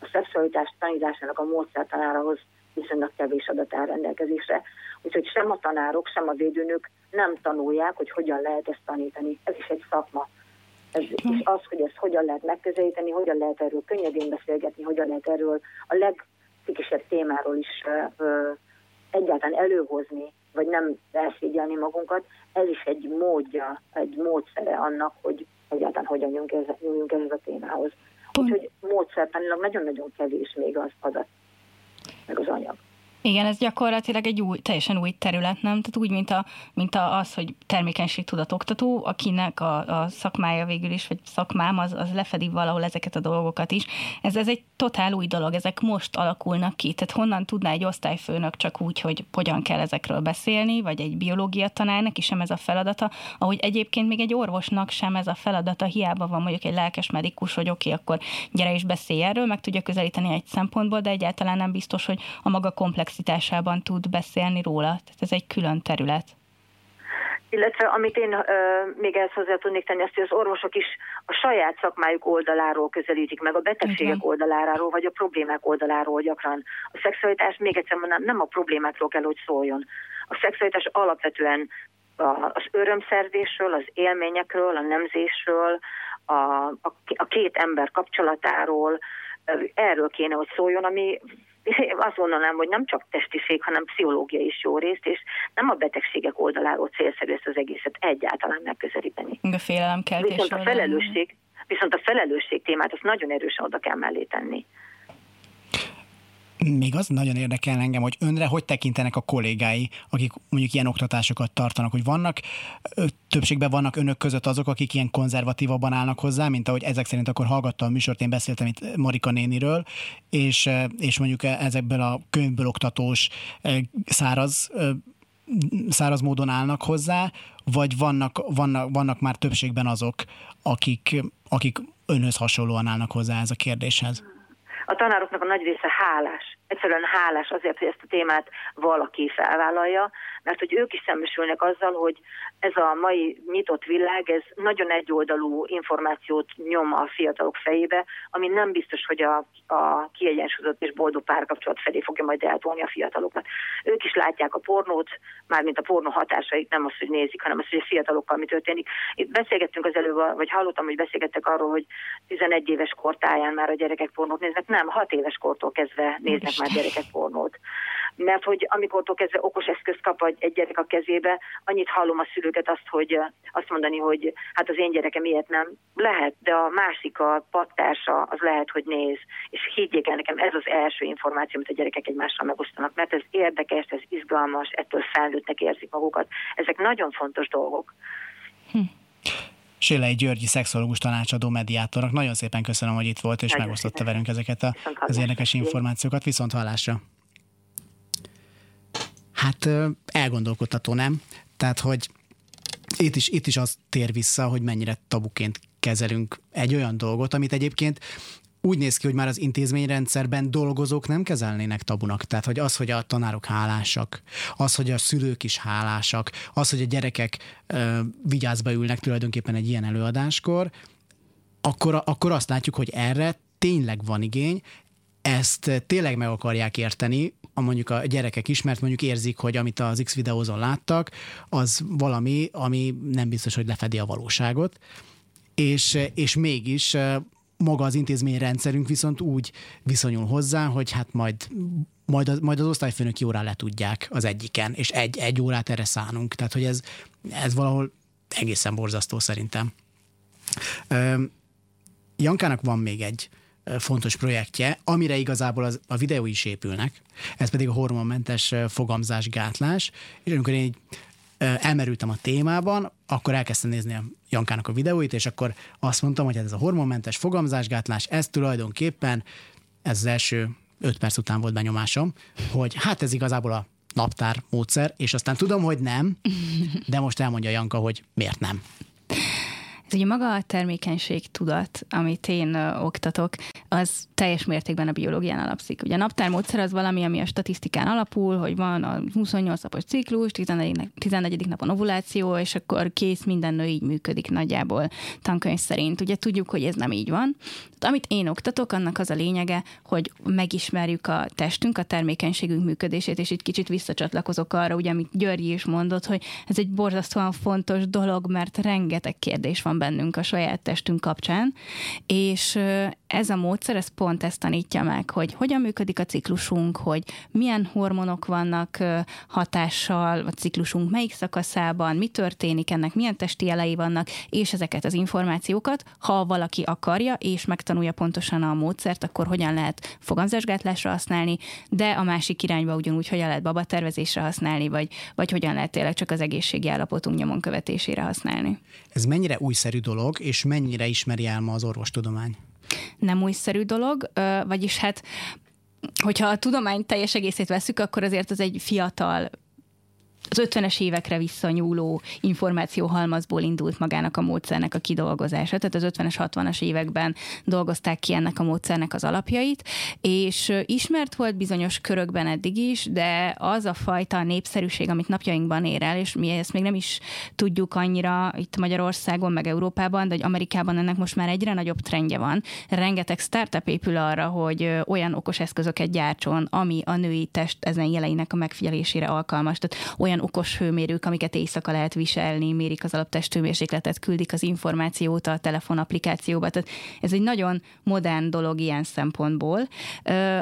A szexualitás tanításának a módszertanárahoz viszonylag kevés adat áll rendelkezésre. Úgyhogy sem a tanárok, sem a védőnök nem tanulják, hogy hogyan lehet ezt tanítani. Ez is egy szakma. Ez, és az, hogy ezt hogyan lehet megközelíteni, hogyan lehet erről könnyedén beszélgetni, hogyan lehet erről a legszikisebb témáról is ö, egyáltalán előhozni, vagy nem elszégyelni magunkat, ez is egy módja, egy módszere annak, hogy egyáltalán hogyan nyúljunk ehhez, nyúljunk a témához. Úgyhogy módszertanilag nagyon-nagyon kevés még az adat, meg az anyag. Igen, ez gyakorlatilag egy új, teljesen új terület, nem? Tehát úgy, mint, a, mint a, az, hogy termékenység tudatoktató, akinek a, a szakmája végül is, vagy szakmám, az, az lefedi valahol ezeket a dolgokat is. Ez, ez egy totál új dolog, ezek most alakulnak ki. Tehát honnan tudná egy osztályfőnök csak úgy, hogy hogyan kell ezekről beszélni, vagy egy biológia tanár, neki sem ez a feladata, ahogy egyébként még egy orvosnak sem ez a feladata, hiába van mondjuk egy lelkes medikus, hogy oké, okay, akkor gyere és beszélj erről, meg tudja közelíteni egy szempontból, de egyáltalán nem biztos, hogy a maga komplex komplexitásában tud beszélni róla. Tehát ez egy külön terület. Illetve amit én ö, még ehhez hozzá tudnék tenni, azt, hogy az orvosok is a saját szakmájuk oldaláról közelítik meg, a betegségek okay. oldaláról, vagy a problémák oldaláról gyakran. A szexualitás, még egyszer mondom, nem a problémákról kell, hogy szóljon. A szexualitás alapvetően az örömszerzésről, az élményekről, a nemzésről, a, a, a két ember kapcsolatáról, erről kéne, hogy szóljon, ami azt mondanám, hogy nem csak testiség, hanem pszichológia is jó részt, és nem a betegségek oldaláról célszerű ezt az egészet egyáltalán megközelíteni. A félelem kell Viszont a felelősség, viszont a felelősség témát azt nagyon erősen oda kell mellé tenni. Még az nagyon érdekel engem, hogy önre hogy tekintenek a kollégái, akik mondjuk ilyen oktatásokat tartanak, hogy vannak, többségben vannak önök között azok, akik ilyen konzervatívabban állnak hozzá, mint ahogy ezek szerint akkor hallgattam a műsort, én beszéltem itt Marika néniről, és, és mondjuk ezekből a könyvből oktatós száraz száraz módon állnak hozzá, vagy vannak, vannak, vannak már többségben azok, akik, akik önhöz hasonlóan állnak hozzá ez a kérdéshez? A tanároknak a nagy része hálás egyszerűen hálás azért, hogy ezt a témát valaki felvállalja, mert hogy ők is szembesülnek azzal, hogy ez a mai nyitott világ, ez nagyon egyoldalú információt nyom a fiatalok fejébe, ami nem biztos, hogy a, a kiegyensúlyozott és boldog párkapcsolat felé fogja majd eltolni a fiatalokat. Ők is látják a pornót, mármint a pornó hatásait, nem az, hogy nézik, hanem az, hogy a fiatalokkal mi történik. Itt beszélgettünk az előbb, vagy hallottam, hogy beszélgettek arról, hogy 11 éves kortáján már a gyerekek pornót néznek. Nem, 6 éves kortól kezdve néznek már gyerekek pornót. Mert hogy amikor kezdve okos eszközt kap egy gyerek a kezébe, annyit hallom a szülőket azt, hogy azt mondani, hogy hát az én gyerekem ilyet nem. Lehet, de a másik, a pattársa, az lehet, hogy néz. És higgyék el nekem, ez az első információ, amit a gyerekek egymással megosztanak, mert ez érdekes, ez izgalmas, ettől felnőttnek érzik magukat. Ezek nagyon fontos dolgok. Hm. Sélei Györgyi szexológus tanácsadó mediátornak. Nagyon szépen köszönöm, hogy itt volt, és Nagyon megosztotta szépen. velünk ezeket a, az érdekes információkat. Viszont hallásra! Hát elgondolkodható, nem? Tehát, hogy itt is, itt is az tér vissza, hogy mennyire tabuként kezelünk egy olyan dolgot, amit egyébként úgy néz ki, hogy már az intézményrendszerben dolgozók nem kezelnének tabunak. Tehát, hogy az, hogy a tanárok hálásak, az, hogy a szülők is hálásak, az, hogy a gyerekek ö, vigyázba ülnek tulajdonképpen egy ilyen előadáskor, akkor, akkor azt látjuk, hogy erre tényleg van igény, ezt tényleg meg akarják érteni, a mondjuk a gyerekek is, mert mondjuk érzik, hogy amit az X videózon láttak, az valami, ami nem biztos, hogy lefedi a valóságot, és, és mégis maga az intézményrendszerünk viszont úgy viszonyul hozzá, hogy hát majd majd az, majd az osztályfőnök órá le tudják az egyiken, és egy, egy órát erre szánunk. Tehát, hogy ez, ez valahol egészen borzasztó szerintem. Jankának van még egy fontos projektje, amire igazából az, a videó is épülnek, ez pedig a hormonmentes fogamzásgátlás, és amikor én így elmerültem a témában, akkor elkezdtem nézni a Jankának a videóit, és akkor azt mondtam, hogy ez a hormonmentes fogamzásgátlás, ez tulajdonképpen, ez az első öt perc után volt benyomásom, hogy hát ez igazából a naptár módszer, és aztán tudom, hogy nem, de most elmondja Janka, hogy miért nem. Ugye maga a termékenység tudat, amit én oktatok, az teljes mértékben a biológián alapszik. Ugye a naptármódszer az valami, ami a statisztikán alapul, hogy van a 28 napos ciklus, 14. 14. napon ovuláció, és akkor kész, minden nő így működik nagyjából tankönyv szerint. Ugye tudjuk, hogy ez nem így van. Tehát, amit én oktatok, annak az a lényege, hogy megismerjük a testünk, a termékenységünk működését, és itt kicsit visszacsatlakozok arra, ugye, amit Györgyi is mondott, hogy ez egy borzasztóan fontos dolog, mert rengeteg kérdés van bennünk a saját testünk kapcsán, és ez a módszer, ez pont ezt tanítja meg, hogy hogyan működik a ciklusunk, hogy milyen hormonok vannak hatással a ciklusunk melyik szakaszában, mi történik ennek, milyen testi jelei vannak, és ezeket az információkat, ha valaki akarja, és megtanulja pontosan a módszert, akkor hogyan lehet fogamzásgátlásra használni, de a másik irányba ugyanúgy hogyan lehet babatervezésre használni, vagy, vagy hogyan lehet tényleg csak az egészségi állapotunk nyomon követésére használni. Ez mennyire újszerű dolog, és mennyire ismeri el ma az orvostudomány? Nem újszerű dolog, vagyis hát hogyha a tudomány teljes egészét veszük, akkor azért az egy fiatal az 50-es évekre visszanyúló információhalmazból indult magának a módszernek a kidolgozása. Tehát az 50-es, 60-as években dolgozták ki ennek a módszernek az alapjait, és ismert volt bizonyos körökben eddig is, de az a fajta népszerűség, amit napjainkban ér el, és mi ezt még nem is tudjuk annyira itt Magyarországon, meg Európában, de hogy Amerikában ennek most már egyre nagyobb trendje van. Rengeteg startup épül arra, hogy olyan okos eszközöket gyártson, ami a női test ezen jeleinek a megfigyelésére alkalmas. Tehát olyan okos hőmérők, amiket éjszaka lehet viselni, mérik az alaptesthőmérsékletet, küldik az információt a telefonapplikációba. Tehát ez egy nagyon modern dolog ilyen szempontból,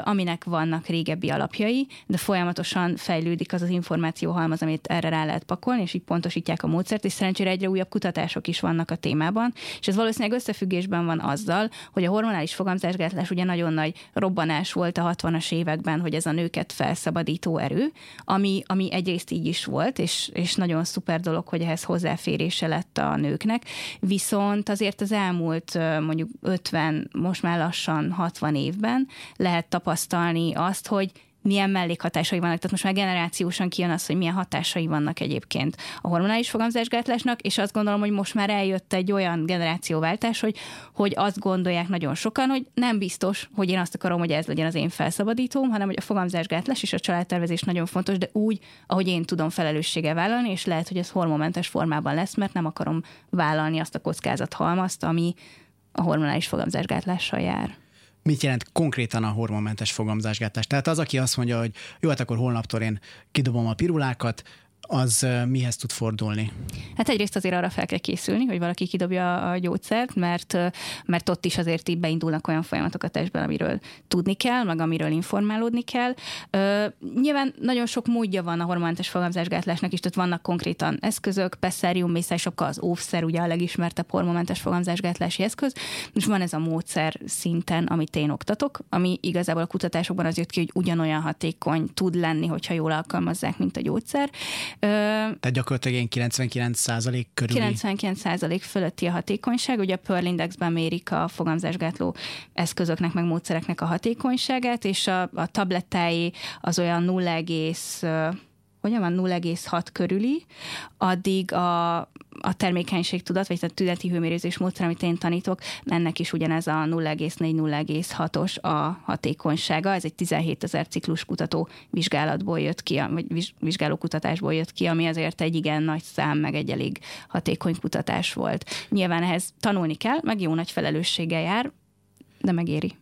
aminek vannak régebbi alapjai, de folyamatosan fejlődik az az információhalmaz, amit erre rá lehet pakolni, és így pontosítják a módszert, és szerencsére egyre újabb kutatások is vannak a témában, és ez valószínűleg összefüggésben van azzal, hogy a hormonális fogamzásgátlás ugye nagyon nagy robbanás volt a 60-as években, hogy ez a nőket felszabadító erő, ami, ami egyrészt így is volt, és, és nagyon szuper dolog, hogy ehhez hozzáférése lett a nőknek, viszont azért az elmúlt mondjuk 50, most már lassan 60 évben lehet tapasztalni azt, hogy milyen mellékhatásai vannak. Tehát most már generációsan kijön az, hogy milyen hatásai vannak egyébként a hormonális fogamzásgátlásnak, és azt gondolom, hogy most már eljött egy olyan generációváltás, hogy, hogy azt gondolják nagyon sokan, hogy nem biztos, hogy én azt akarom, hogy ez legyen az én felszabadítóm, hanem hogy a fogamzásgátlás és a családtervezés nagyon fontos, de úgy, ahogy én tudom felelősséggel vállalni, és lehet, hogy ez hormonmentes formában lesz, mert nem akarom vállalni azt a kockázathalmazt, ami a hormonális fogamzásgátlással jár. Mit jelent konkrétan a hormonmentes fogamzásgátlás? Tehát az, aki azt mondja, hogy jó, hát akkor holnaptól én kidobom a pirulákat, az mihez tud fordulni? Hát egyrészt azért arra fel kell készülni, hogy valaki kidobja a gyógyszert, mert, mert ott is azért így beindulnak olyan folyamatok a testben, amiről tudni kell, meg amiről informálódni kell. nyilván nagyon sok módja van a hormonmentes fogamzásgátlásnak is, tehát vannak konkrétan eszközök, Pesserium, mészájsapka, az óvszer, ugye a legismertebb hormonmentes fogamzásgátlási eszköz, és van ez a módszer szinten, amit én oktatok, ami igazából a kutatásokban az jött ki, hogy ugyanolyan hatékony tud lenni, hogyha jól alkalmazzák, mint a gyógyszer. Tehát gyakorlatilag ilyen 99 százalék körül. 99 százalék fölötti a hatékonyság. Ugye a Pearl Indexben mérik a fogamzásgátló eszközöknek, meg módszereknek a hatékonyságát, és a, a tablettái az olyan 0, hogyan van 0,6 körüli, addig a, a termékenység tudat, vagy a tüneti hőmérőzés módszer, amit én tanítok, ennek is ugyanez a 0,4-0,6-os a hatékonysága. Ez egy 17 ezer ciklus kutató vizsgálatból jött ki, vagy vizsgáló kutatásból jött ki, ami azért egy igen nagy szám, meg egy elég hatékony kutatás volt. Nyilván ehhez tanulni kell, meg jó nagy felelősséggel jár, de megéri.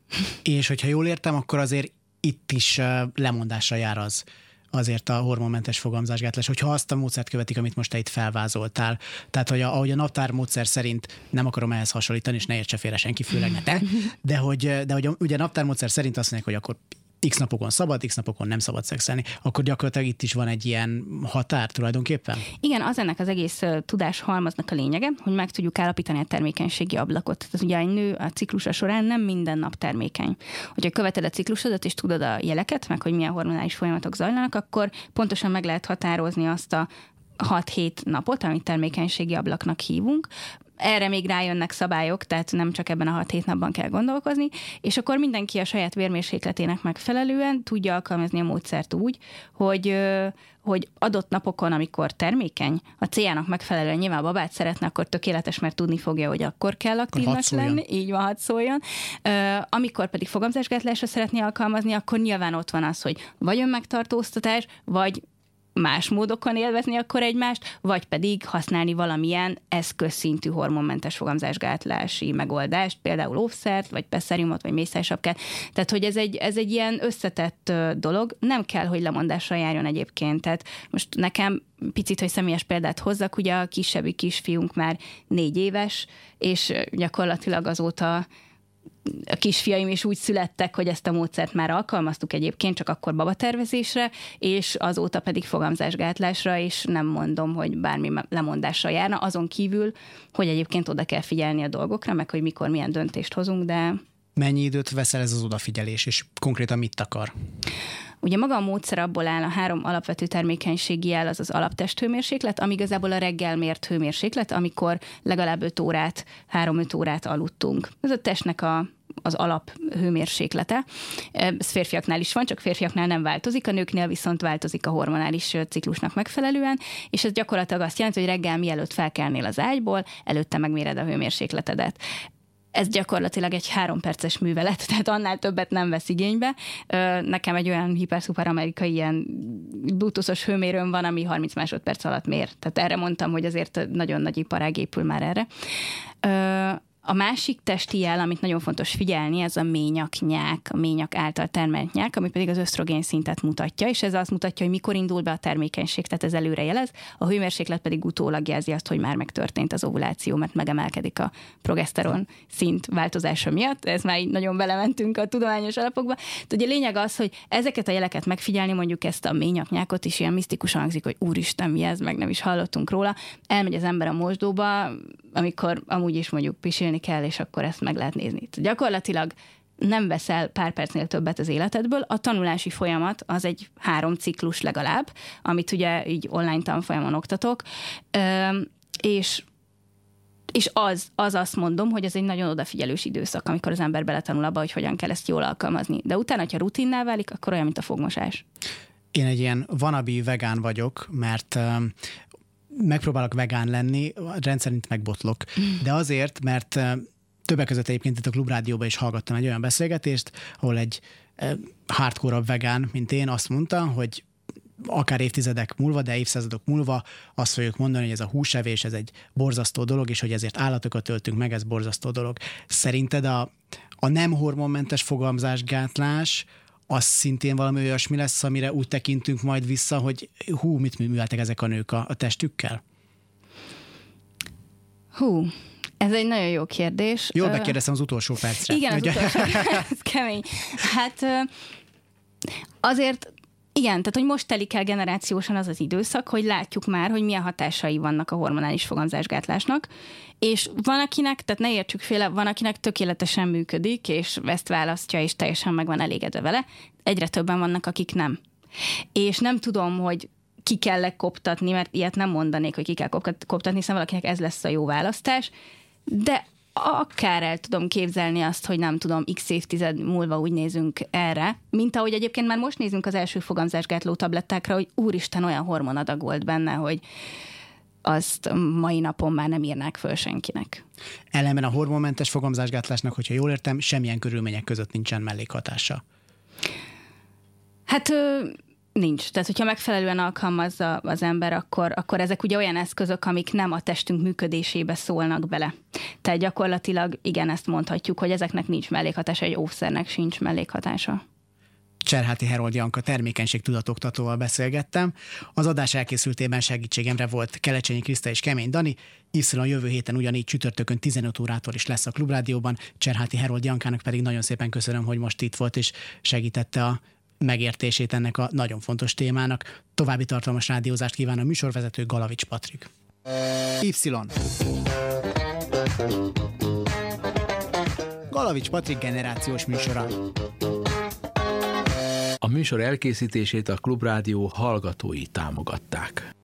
És hogyha jól értem, akkor azért itt is lemondásra jár az, azért a hormonmentes fogamzásgátlás, hogyha azt a módszert követik, amit most te itt felvázoltál. Tehát, hogy a, ahogy a naptár módszer szerint nem akarom ehhez hasonlítani, és ne értse félre senki, főleg ne te, de hogy, de hogy ugye a naptár módszer szerint azt mondják, hogy akkor x napokon szabad, x napokon nem szabad szexelni, akkor gyakorlatilag itt is van egy ilyen határ tulajdonképpen? Igen, az ennek az egész tudás halmaznak a lényege, hogy meg tudjuk állapítani a termékenységi ablakot. Tehát ugye egy nő a ciklusa során nem minden nap termékeny. Hogyha követed a ciklusodat és tudod a jeleket, meg hogy milyen hormonális folyamatok zajlanak, akkor pontosan meg lehet határozni azt a 6-7 napot, amit termékenységi ablaknak hívunk, erre még rájönnek szabályok, tehát nem csak ebben a 6-7 napban kell gondolkozni, és akkor mindenki a saját vérmérsékletének megfelelően tudja alkalmazni a módszert úgy, hogy hogy adott napokon, amikor termékeny, a céljának megfelelően nyilván babát szeretne, akkor tökéletes, mert tudni fogja, hogy akkor kell aktívnak lenni. Így van, hadd szóljon. amikor pedig fogamzásgátlásra szeretné alkalmazni, akkor nyilván ott van az, hogy vagy önmegtartóztatás, vagy más módokon élvezni akkor egymást, vagy pedig használni valamilyen eszközszintű hormonmentes fogamzásgátlási megoldást, például óvszert, vagy peszeriumot, vagy mészálysapkát. Tehát, hogy ez egy, ez egy ilyen összetett dolog, nem kell, hogy lemondással járjon egyébként. Tehát most nekem picit, hogy személyes példát hozzak, ugye a kisebbi kisfiunk már négy éves, és gyakorlatilag azóta a kisfiaim is úgy születtek, hogy ezt a módszert már alkalmaztuk egyébként, csak akkor babatervezésre, és azóta pedig fogamzásgátlásra, és nem mondom, hogy bármi lemondással járna, azon kívül, hogy egyébként oda kell figyelni a dolgokra, meg hogy mikor milyen döntést hozunk, de... Mennyi időt veszel ez az odafigyelés, és konkrétan mit akar? Ugye maga a módszer abból áll a három alapvető termékenységi jel, az az alaptesthőmérséklet, ami igazából a reggel mért hőmérséklet, amikor legalább 5 órát, 3-5 órát aludtunk. Ez a testnek a az alap hőmérséklete. Ez férfiaknál is van, csak férfiaknál nem változik, a nőknél viszont változik a hormonális ciklusnak megfelelően, és ez gyakorlatilag azt jelenti, hogy reggel mielőtt felkelnél az ágyból, előtte megméred a hőmérsékletedet ez gyakorlatilag egy három perces művelet, tehát annál többet nem vesz igénybe. Nekem egy olyan hiper amerikai ilyen bluetoothos hőmérőm van, ami 30 másodperc alatt mér. Tehát erre mondtam, hogy azért nagyon nagy iparág épül már erre. A másik testi jel, amit nagyon fontos figyelni, ez a ményaknyák, a ményak által termelt nyák, ami pedig az ösztrogén szintet mutatja, és ez azt mutatja, hogy mikor indul be a termékenység, tehát ez előre jelez. A hőmérséklet pedig utólag jelzi azt, hogy már megtörtént az ovuláció, mert megemelkedik a progeszteron szint változása miatt. Ez már így nagyon belementünk a tudományos alapokba. Tehát ugye lényeg az, hogy ezeket a jeleket megfigyelni, mondjuk ezt a ményaknyákot is ilyen misztikusan hangzik, hogy úristen, mi ez, meg nem is hallottunk róla. Elmegy az ember a mosdóba, amikor amúgy is mondjuk pisilni kell, és akkor ezt meg lehet nézni. Gyakorlatilag nem veszel pár percnél többet az életedből. A tanulási folyamat az egy három ciklus legalább, amit ugye így online tanfolyamon oktatok, és és az, az azt mondom, hogy ez egy nagyon odafigyelős időszak, amikor az ember beletanul abba, hogy hogyan kell ezt jól alkalmazni. De utána, ha rutinná válik, akkor olyan, mint a fogmosás. Én egy ilyen vanabi vegán vagyok, mert megpróbálok vegán lenni, rendszerint megbotlok. De azért, mert többek között egyébként itt a Klubrádióban is hallgattam egy olyan beszélgetést, ahol egy hardcore vegán, mint én, azt mondta, hogy akár évtizedek múlva, de évszázadok múlva azt fogjuk mondani, hogy ez a húsevés, ez egy borzasztó dolog, és hogy ezért állatokat töltünk meg, ez borzasztó dolog. Szerinted a, a nem hormonmentes fogalmazásgátlás az szintén valami olyasmi lesz, amire úgy tekintünk majd vissza, hogy hú, mit műveltek ezek a nők a, a testükkel? Hú, ez egy nagyon jó kérdés. Jól megkérdeztem az utolsó percre. Igen, az utolsó, ez kemény. Hát azért igen, tehát hogy most telik el generációsan az az időszak, hogy látjuk már, hogy milyen hatásai vannak a hormonális fogamzásgátlásnak, és van akinek, tehát ne értsük féle, van akinek tökéletesen működik, és ezt választja, és teljesen meg van elégedve vele, egyre többen vannak, akik nem. És nem tudom, hogy ki kell koptatni, mert ilyet nem mondanék, hogy ki kell koptatni, hiszen valakinek ez lesz a jó választás, de akár el tudom képzelni azt, hogy nem tudom, x évtized múlva úgy nézünk erre, mint ahogy egyébként már most nézünk az első fogamzásgátló tablettákra, hogy úristen olyan hormonadag volt benne, hogy azt mai napon már nem írnák föl senkinek. Ellenben a hormonmentes fogamzásgátlásnak, hogyha jól értem, semmilyen körülmények között nincsen mellékhatása. Hát Nincs. Tehát, hogyha megfelelően alkalmazza az ember, akkor, akkor ezek ugye olyan eszközök, amik nem a testünk működésébe szólnak bele. Tehát gyakorlatilag igen, ezt mondhatjuk, hogy ezeknek nincs mellékhatása, egy óvszernek sincs mellékhatása. Cserháti Herold Janka termékenység tudatoktatóval beszélgettem. Az adás elkészültében segítségemre volt Kelecsényi Kriszta és Kemény Dani. Y jövő héten ugyanígy csütörtökön 15 órától is lesz a Klubrádióban. Cserháti Herold Jankának pedig nagyon szépen köszönöm, hogy most itt volt és segítette a megértését ennek a nagyon fontos témának. További tartalmas rádiózást kíván a műsorvezető Galavics Patrik. Y. Galavics Patrik generációs műsora. A műsor elkészítését a Klubrádió hallgatói támogatták.